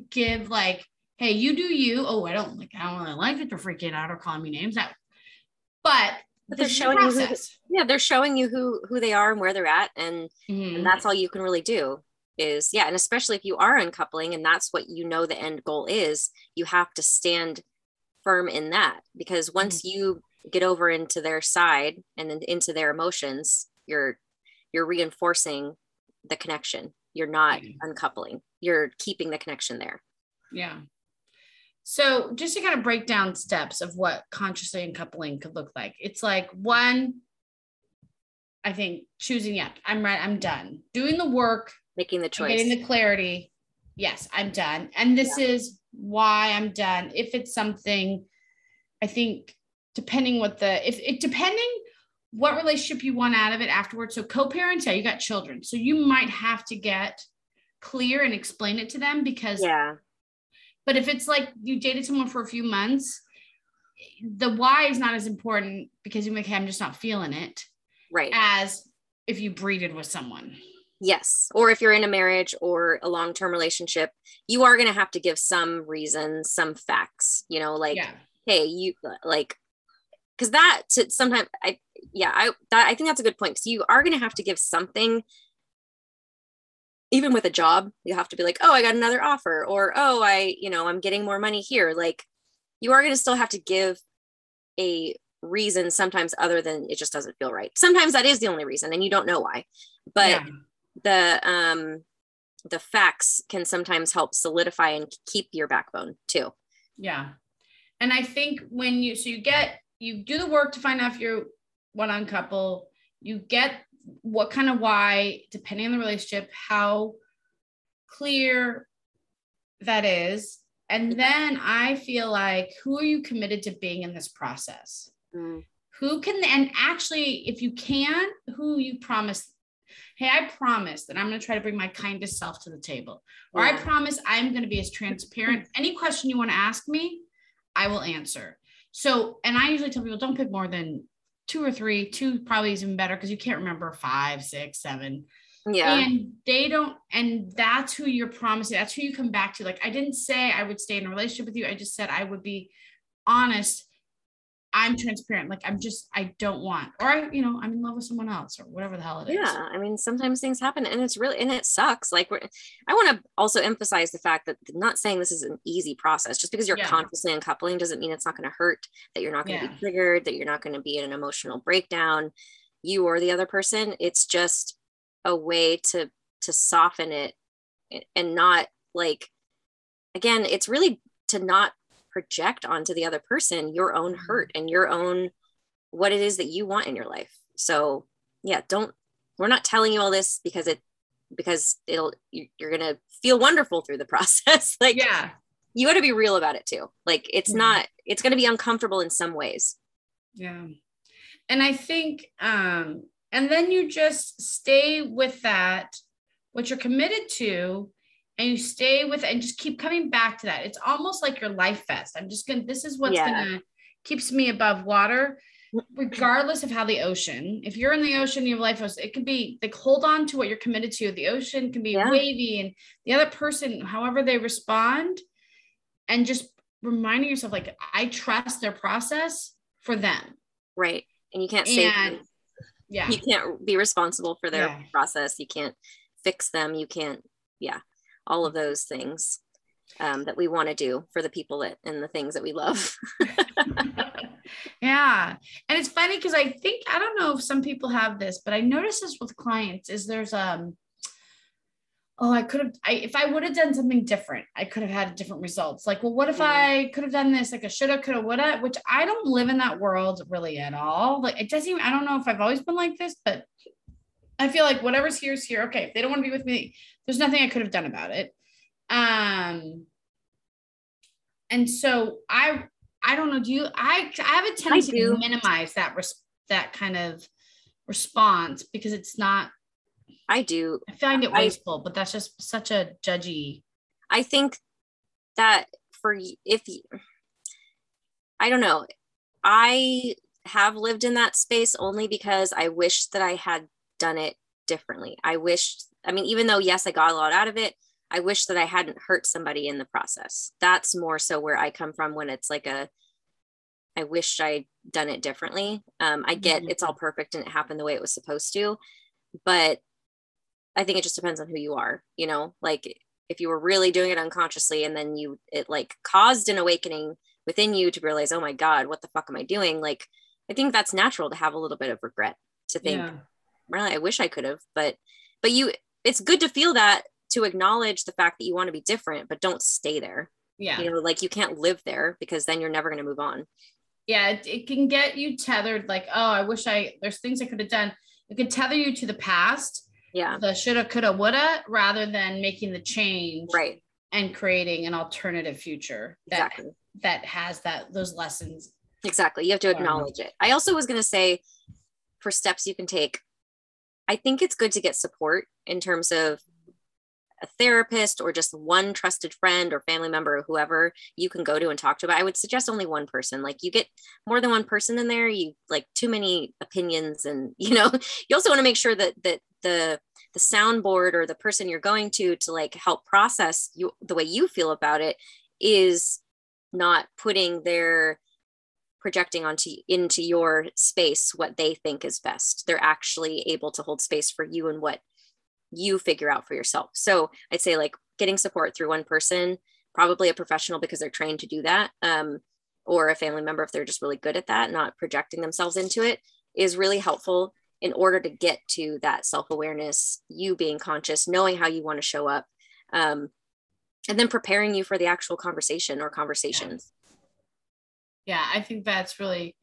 S1: give like, hey, you do you. Oh, I don't like, I don't really like it. They're freaking out or calling me names. That, but
S2: but they're showing you who, yeah they're showing you who who they are and where they're at and, mm-hmm. and that's all you can really do is yeah and especially if you are uncoupling and that's what you know the end goal is you have to stand firm in that because once mm-hmm. you get over into their side and into their emotions you're you're reinforcing the connection you're not
S1: Yeah.
S2: uncoupling you're keeping the connection there
S1: Yeah. So just to kind of break down steps of what consciously uncoupling could look like. It's like one, I think choosing, yeah, I'm right, I'm done. Doing the work,
S2: making the choice
S1: getting the clarity. Yes, I'm done. And this is why I'm done. If it's something, I think depending what the if it depending what relationship you want out of it afterwards. So co-parents, yeah, you got children. So you might have to get clear and explain it to them because
S2: yeah
S1: but if it's like you dated someone for a few months, the why is not as important because you're like, hey, I'm just not feeling it
S2: right
S1: as if you breeded with someone.
S2: Yes. Or if you're in a marriage or a long term relationship, you are going to have to give some reasons, some facts, you know, like,
S1: yeah.
S2: hey, you like, because that to sometimes, I, yeah, I, that, I think that's a good point because you are going to have to give something. Even with a job, you have to be like, oh, I got another offer, or oh, I, you know, I'm getting more money here. Like, you are going to still have to give a reason sometimes other than it just doesn't feel right. Sometimes that is the only reason and you don't know why. But
S1: yeah.
S2: the um the facts can sometimes help solidify and keep your backbone too
S1: Yeah. And I think when you so you get you do the work to find out if you're one on couple, you get what kind of why, depending on the relationship, how clear that is. And then I feel like who are you committed to being in this process? Mm. Who can and actually, if you can, who you promise hey, I promise that I'm going to try to bring my kindest self to the table. Or I promise I'm going to be as transparent. Any question you want to ask me, I will answer. So, and I usually tell people don't pick more than two or three, two probably is even better because you can't remember five, six, seven.
S2: yeah
S1: And they don't, and that's who you're promising. That's who you come back to. Like, I didn't say I would stay in a relationship with you. I just said I would be honest. I'm transparent. Like, I'm just, I don't want, or I, you know, I'm in love with someone else or whatever the hell it is.
S2: yeah i mean sometimes things happen and it's really and it sucks like we're, i want to also emphasize the fact that not saying this is an easy process just because you're
S1: Yeah.
S2: consciously uncoupling doesn't mean it's not going to hurt that you're not going to
S1: Yeah.
S2: be triggered that you're not going to be in an emotional breakdown you or the other person it's just a way to to soften it and not like again it's really to not project onto the other person your own
S1: Mhm.
S2: hurt and your own what it is that you want in your life so yeah don't we're not telling you all this because it because it'll you- you're gonna feel wonderful through the process like
S1: Yeah.
S2: you got to be real about it too like it's
S1: Mhm.
S2: not it's gonna be uncomfortable in some ways
S1: Yeah. And I think, um, and then you just stay with that, what you're committed to, and you stay with it and just keep coming back to that. It's almost like your life vest. I'm just gonna, this is what's
S2: Yeah.
S1: gonna keeps me above water, regardless of how the ocean, if you're in the ocean, you have life vest, it can be like hold on to what you're committed to. The ocean can be
S2: Yeah.
S1: wavy, and the other person, however they respond, and just reminding yourself, like, I trust their process for them.
S2: right and you can't say
S1: And yeah.
S2: you can't be responsible for their
S1: Yeah.
S2: process you can't fix them you can't yeah all of those things um, that we want to do for the people that and the things that we love
S1: yeah. And it's funny because I think I don't know if some people have this, but I notice this with clients is there's um oh I could have I if I would have done something different, I could have had different results. Like, well, what if
S2: Mhm.
S1: I could have done this? Like I should have, could have, would have, which I don't live in that world really at all. Like it doesn't even I don't know if I've always been like this, but I feel like whatever's here is here. Okay, if they don't want to be with me, there's nothing I could have done about it. Um and so I I don't know. Do you? I I have a tendency to minimize that res- that kind of response because it's not.
S2: i do
S1: I find it
S2: I-
S1: wasteful, but that's just such a judgy.
S2: I think that for if I don't know, I have lived in that space only because I wish that I had done it differently. I wish, I mean, even though, yes, I got a lot out of it, I wish that I hadn't hurt somebody in the process. That's more so where I come from when it's like a, I wish I'd done it differently. Um, I get
S1: Mhm.
S2: it's all perfect and it happened the way it was supposed to, but I think it just depends on who you are, you know, like if you were really doing it unconsciously and then you it like caused an awakening within you to realize oh my god what the fuck am i doing like i think that's natural to have a little bit of regret to think
S1: Yeah.
S2: Really i wish i could have but but you it's good to feel that to acknowledge the fact that you want to be different, but don't stay there.
S1: Yeah.
S2: You know, like you can't live there because then you're never going to move on.
S1: Yeah. It, it can get you tethered like, oh, I wish I, there's things I could have done. It could tether you to the past.
S2: Yeah.
S1: The shoulda, coulda, woulda, rather than making the change.
S2: Right.
S1: And creating an alternative future that,
S2: Exactly.
S1: that has that, those lessons.
S2: Exactly. You have to acknowledge it. I also was going to say for steps you can take, I think it's good to get support in terms of a therapist or just one trusted friend or family member or whoever you can go to and talk to. But I would suggest only one person. Like you get more than one person in there, you like too many opinions and you know, you also want to make sure that that the the soundboard or the person you're going to to like help process you the way you feel about it is not putting their projecting onto into your space what they think is best. They're actually able to hold space for you and what you figure out for yourself. So i'd say like getting support through one person probably a professional because they're trained to do that um, or a family member if they're just really good at that not projecting themselves into it is really helpful in order to get to that self-awareness you being conscious knowing how you want to show up um, and then preparing you for the actual conversation or conversations
S1: Yeah. I think that's really,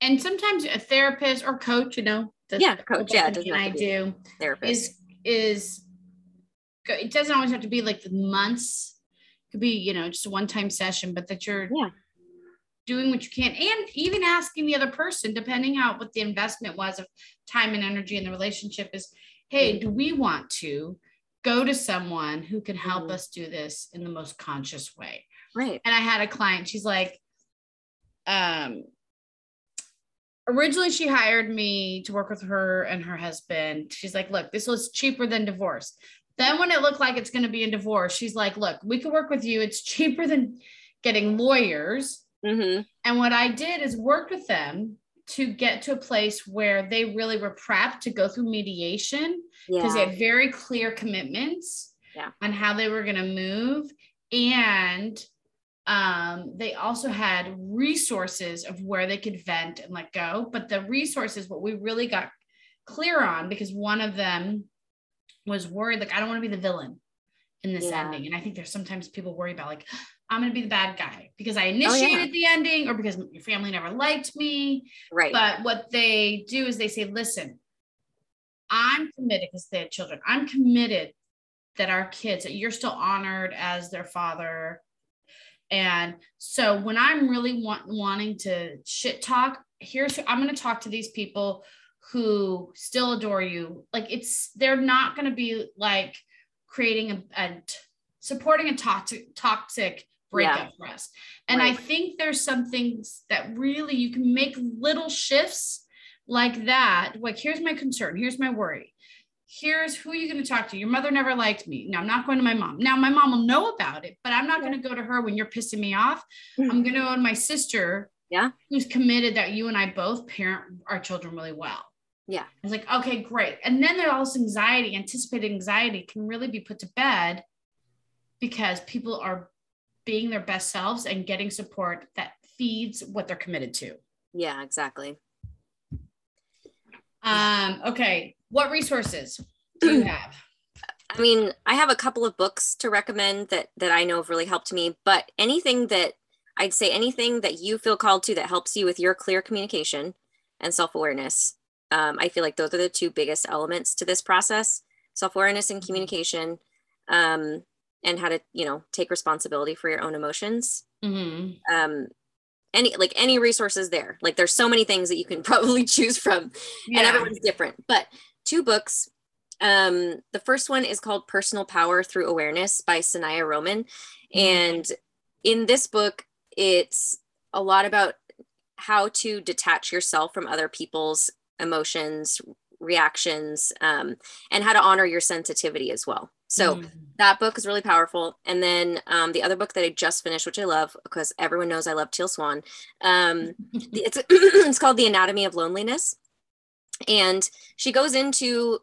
S1: and sometimes a therapist or coach, you know, the
S2: Yeah, coach, yeah, it doesn't
S1: I do
S2: therapist
S1: is, is, it doesn't always have to be like the months. It could be, you know, just a one-time session, but that you're
S2: Yeah.
S1: doing what you can and even asking the other person, depending how what the investment was of time and energy in the relationship is, hey, do we want to go to someone who can help
S2: Mhm.
S1: us do this in the most conscious way?
S2: right
S1: and I had a client, she's like, um, originally she hired me to work with her and her husband. She's like, look, this was cheaper than divorce. Then when it looked like it's going to be a divorce, she's like, look, we can work with you. It's cheaper than getting lawyers.
S2: mm-hmm.
S1: And what I did is worked with them to get to a place where they really were prepped to go through mediation because
S2: yeah
S1: they had very clear commitments
S2: Yeah.
S1: on how they were going to move and um, they also had resources of where they could vent and let go but the resources what we really got clear on because one of them was worried like i don't want to be the villain in this
S2: Yeah.
S1: ending and i think there's sometimes people worry about like i'm going to be the bad guy because i
S2: Oh, yeah.
S1: initiated the ending or because your family never liked me
S2: right
S1: but what they do is they say, listen, I'm committed because they had children. I'm committed that our kids, that you're still honored as their father. And so when I'm really want, wanting to shit talk, here's who I'm going to talk to these people who still adore you. Like it's, they're not going to be like creating a, a supporting a toxic, toxic breakup for us. And I think there's some things that really you can make little shifts like that. Like, here's my concern, here's my worry. Here's who you're going to talk to. Your mother never liked me. Now I'm not going to my mom. Now my mom will know about it, but I'm not going to go to her when you're pissing me off. I'm going to go to my sister.
S2: Yeah.
S1: Who's committed that you and I both parent our children really well.
S2: Yeah.
S1: I was like, okay, great. And then there all this anxiety, anticipated anxiety can really be put to bed because people are being their best selves and getting support that feeds what they're committed to.
S2: yeah exactly
S1: Um, okay. What resources do you have?
S2: I mean, I have a couple of books to recommend that that I know have really helped me, but anything that I'd say anything that you feel called to that helps you with your clear communication and self-awareness. Um, I feel like those are the two biggest elements to this process: self-awareness and communication, um, and how to, you know, take responsibility for your own emotions.
S1: Mm-hmm.
S2: Um, any like any resources there. Like there's so many things that you can probably choose from and everyone's different. But two books. Um, the first one is called Personal Power Through Awareness by Sanaya Roman. And in this book, it's a lot about how to detach yourself from other people's emotions, reactions, um, and how to honor your sensitivity as well. So
S1: Mhm.
S2: that book is really powerful. And then um, the other book that I just finished, which I love because everyone knows I love Teal Swan, um, it's it's called the anatomy of loneliness and she goes into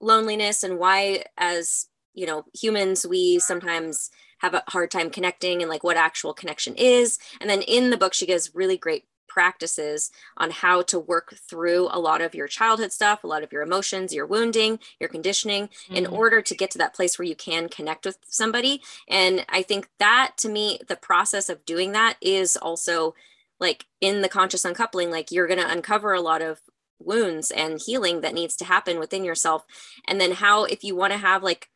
S2: loneliness and why as you know humans we sometimes have a hard time connecting and like what actual connection is and then in the book she gives really great practices on how to work through a lot of your childhood stuff, a lot of your emotions, your wounding, your conditioning mm-hmm. in order to get to that place where you can connect with somebody. And I think that to me, the process of doing that is also like in the conscious uncoupling, like you're going to uncover a lot of wounds and healing that needs to happen within yourself. And then how, if you want to have like,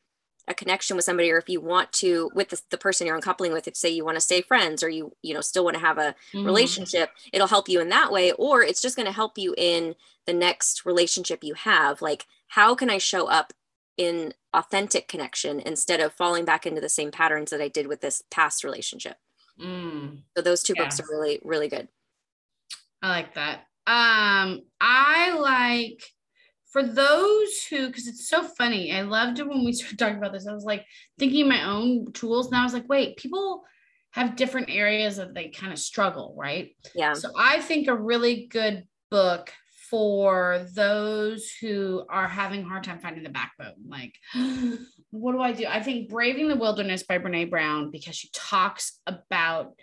S2: a connection with somebody or if you want to with the, the person you're uncoupling with if say you want to stay friends or you you know still want to have a mm-hmm. relationship it'll help you in that way or it's just going to help you in the next relationship you have like how can i show up in authentic connection instead of falling back into the same patterns that i did with this past relationship mm. so those two yeah. books are really really good
S1: i like that um i like for those who, because it's so funny, I loved it when we started talking about this. I was like thinking my own tools, and I was like, wait, people have different areas that they kind of struggle, right?
S2: Yeah.
S1: So I think a really good book for those who are having a hard time finding the backbone. Like, what do I do? I think Braving the Wilderness by Brene Brown, because she talks about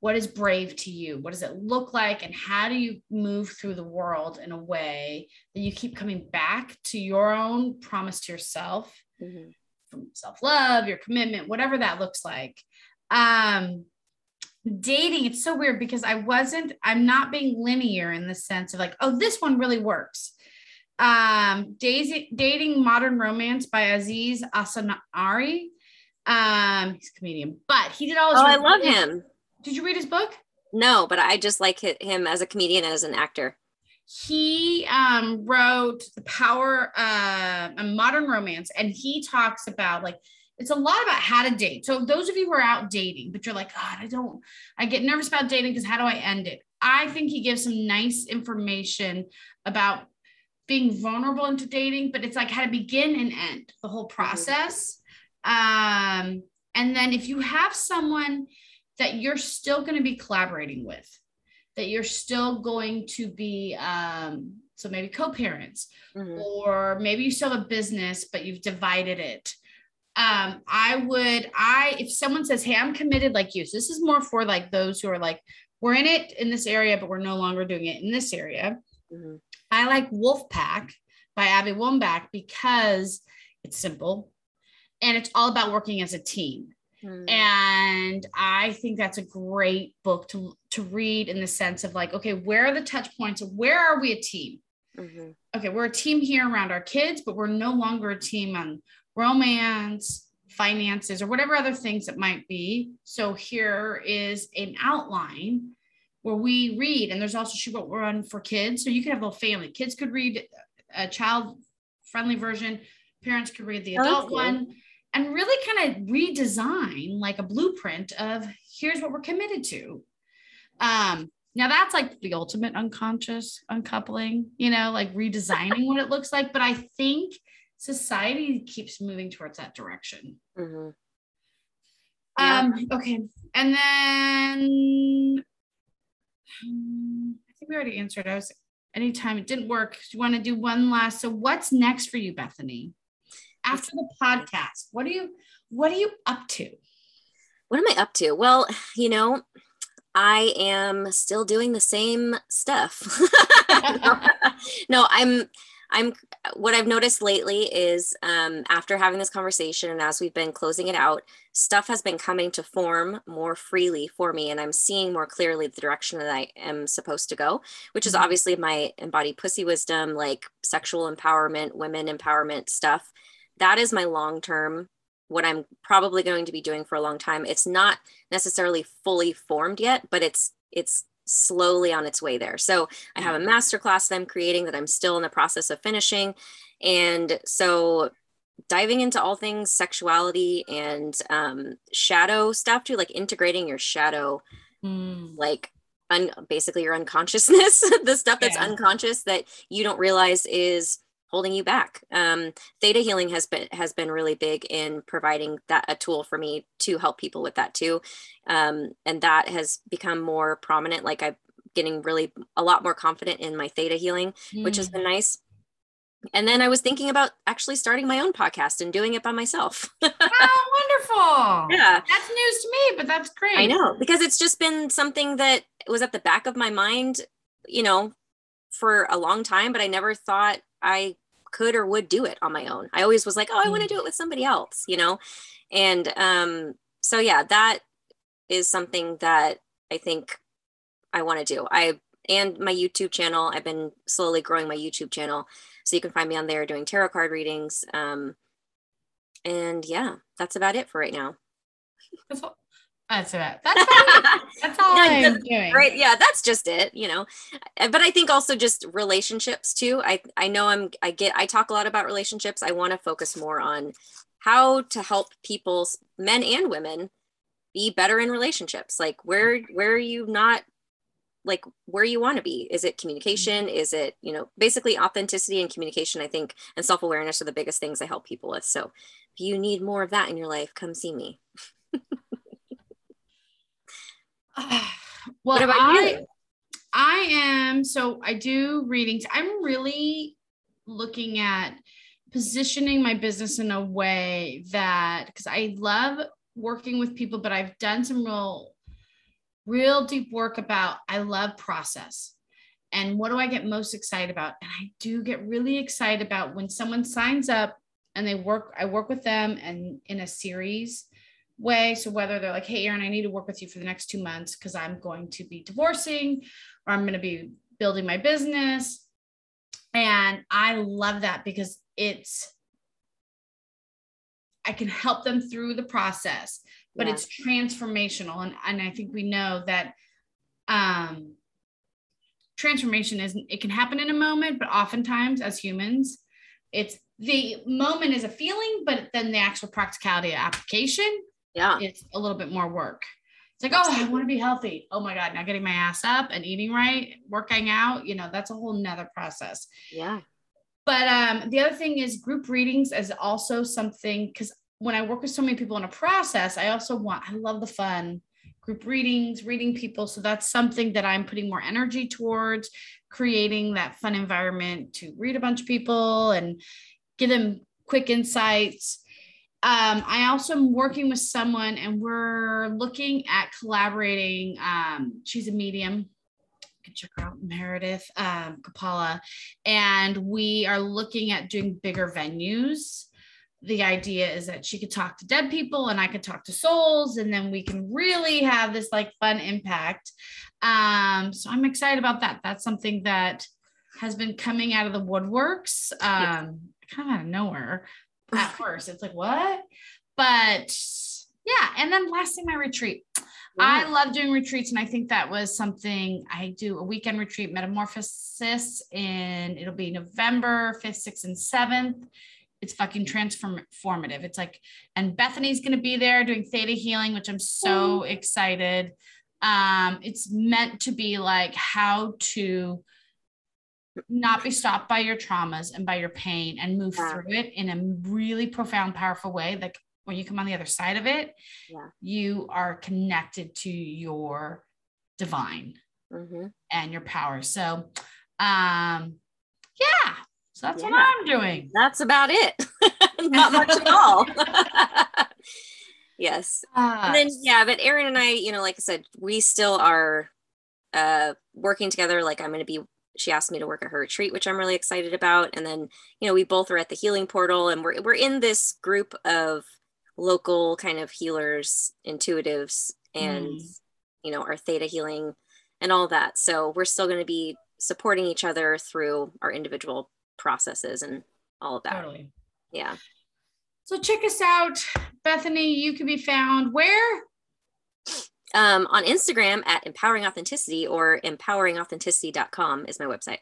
S1: what is brave to you? What does it look like? And how do you move through the world in a way that you keep coming back to your own promise to yourself? Mm-hmm. from self-love your commitment whatever that looks like. Um dating it's so weird because i wasn't i'm not being linear in the sense of like oh this one really works. Um daisy dating modern romance by aziz ansari um he's a comedian but he did all
S2: his oh i love him
S1: did you read his book?
S2: No, but I just like him as a comedian and as an actor.
S1: He um, wrote The Power uh, a Modern Romance, and he talks about like it's a lot about how to date. So those of you who are out dating, but you're like, God, I don't, I get nervous about dating because how do I end it? I think he gives some nice information about being vulnerable into dating, but it's like how to begin and end the whole process. Mm-hmm. Um, and then if you have someone that you're still going to be collaborating with, that you're still going to be, um, so maybe co parents, mm-hmm. or maybe you still have a business, but you've divided it. Um, I would, I, if someone says, Hey, I'm committed like you, so this is more for like those who are like, we're in it in this area, but we're no longer doing it in this area. Mm-hmm. I like Wolf Pack by Abby Wambach because it's simple and it's all about working as a team. Mm. And I think that's a great book to, to read in the sense of like, okay, where are the touch points? Where are we a team? Mm-hmm. Okay, we're a team here around our kids, but we're no longer a team on romance, finances, or whatever other things it might be. So here is an outline where we read, and there's also she wrote one for kids. So you can have a whole family. Kids could read a child friendly version, parents could read the adult okay. one and really kind of redesign like a blueprint of here's what we're committed to. Um, now that's like the ultimate unconscious uncoupling, you know, like redesigning what it looks like. But I think society keeps moving towards that direction. Mm-hmm. Yeah. Um, okay. And then um, I think we already answered. I was anytime it didn't work. Do you want to do one last? So what's next for you, Bethany? After the podcast what are you what are you up to?
S2: What am i up to? Well you know i am still doing the same stuff. No, no, i'm i'm what i've noticed lately is um, after having this conversation and as we've been closing it out stuff has been coming to form more freely for me and i'm seeing more clearly the direction that i am supposed to go which is mm-hmm. obviously my embodied pussy wisdom like sexual empowerment women empowerment stuff that is my long term what i'm probably going to be doing for a long time it's not necessarily fully formed yet but it's it's slowly on its way there so i have a master class that i'm creating that i'm still in the process of finishing and so diving into all things sexuality and um, shadow stuff too like integrating your shadow mm. like un- basically your unconsciousness the stuff that's yeah. unconscious that you don't realize is holding you back. Um, theta healing has been has been really big in providing that a tool for me to help people with that too, um, and that has become more prominent. Like I'm getting really a lot more confident in my theta healing, mm. which has been mm. nice. And then I was thinking about actually starting my own podcast and doing it by myself.
S1: oh, wonderful. Yeah. That's news to me, but that's great.
S2: I know because it's just been something that was at the back of my mind, you know, for a long time, but I never thought I could or would do it on my own. I always was like, oh, I want to mm. do it with somebody else, you know? And um, so, yeah, that is something that I think I want to do. I and my YouTube channel. I've been slowly growing my YouTube channel, so you can find me on there doing tarot card readings. Um, and yeah, that's about it for right now.
S1: That's. That's it. That's, all, that's all I'm doing.
S2: Right. Yeah, that's just it, you know. Uh, but I think also just relationships too. I I know I'm I get I talk a lot about relationships. I want to focus more on how to help people, men and women, be better in relationships. Like where where are you not like where you want to be is it communication is it you know basically authenticity and communication i think and self-awareness are the biggest things i help people with so if you need more of that in your life come see me
S1: well I, you? I am so i do readings i'm really looking at positioning my business in a way that because i love working with people but i've done some real real deep work about I love process. And what do I get most excited about? And I do get really excited about when someone signs up and they work, I work with them and in a series way. So whether they're like, hey, Erin, I need to work with you for the next two months because I'm going to be divorcing or I'm going to be building my business. And I love that because it's, I can help them through the process but yeah. it's transformational. And, and I think we know that um, transformation is it can happen in a moment, but oftentimes as humans, it's the moment is a feeling, but then the actual practicality of application,
S2: yeah,
S1: it's a little bit more work. It's like, oh, I want to be healthy. Oh my God, now getting my ass up and eating right, working out, you know, that's a whole nother process.
S2: Yeah.
S1: But um, the other thing is group readings is also something because when I work with so many people in a process, I also want, I love the fun group readings, reading people. So that's something that I'm putting more energy towards creating that fun environment to read a bunch of people and give them quick insights. Um, I also am working with someone and we're looking at collaborating. Um, she's a medium. You can check her out, Meredith um, Kapala. And we are looking at doing bigger venues the idea is that she could talk to dead people and I could talk to souls, and then we can really have this like fun impact. Um, so I'm excited about that. That's something that has been coming out of the woodworks, um, kind of out of nowhere at first. It's like, what? But yeah. And then lastly, my retreat. Yeah. I love doing retreats, and I think that was something I do a weekend retreat, Metamorphosis, and it'll be November 5th, 6th, and 7th it's fucking transformative. It's like, and Bethany's going to be there doing theta healing, which I'm so excited. Um, it's meant to be like how to not be stopped by your traumas and by your pain and move yeah. through it in a really profound, powerful way. Like when you come on the other side of it,
S2: yeah.
S1: you are connected to your divine mm-hmm. and your power. So, um, yeah, so that's yeah. what I'm doing.
S2: That's about it. Not much at all. yes. Uh, and then yeah, but Erin and I, you know, like I said, we still are uh working together. Like I'm gonna be she asked me to work at her retreat, which I'm really excited about. And then, you know, we both are at the healing portal and we're we're in this group of local kind of healers, intuitives, and mm. you know, our theta healing and all that. So we're still going to be supporting each other through our individual processes and all of that. Totally. Yeah.
S1: So check us out. Bethany, you can be found where?
S2: Um, on Instagram at empowering authenticity or empoweringauthenticity.com is my website.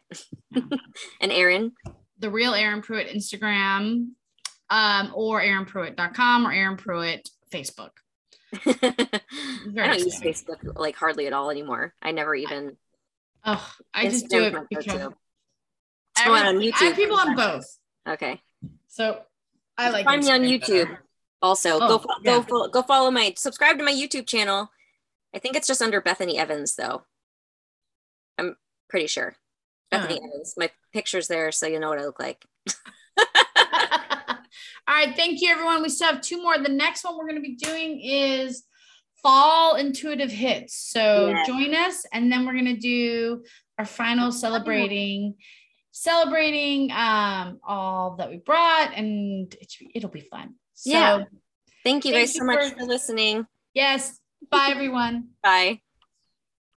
S2: and Erin?
S1: The real Erin Pruitt Instagram um, or erinpruitt.com or Erin Pruitt Facebook.
S2: I don't use Facebook like hardly at all anymore. I never even.
S1: Oh, I just do it because on YouTube. I have people on both.
S2: Okay.
S1: So I like
S2: find me on YouTube. Better. Also, oh, go yeah. go go follow my subscribe to my YouTube channel. I think it's just under Bethany Evans, though. I'm pretty sure. Bethany. Evans. My picture's there, so you know what I look like.
S1: All right. Thank you, everyone. We still have two more. The next one we're going to be doing is fall intuitive hits. So
S2: yeah.
S1: join us, and then we're going to do our final celebrating. Celebrating um, all that we brought, and it, will be fun. So,
S2: yeah. Thank you
S1: thank
S2: guys
S1: you
S2: so much for listening.
S1: Yes, Bye, everyone.
S2: Bye.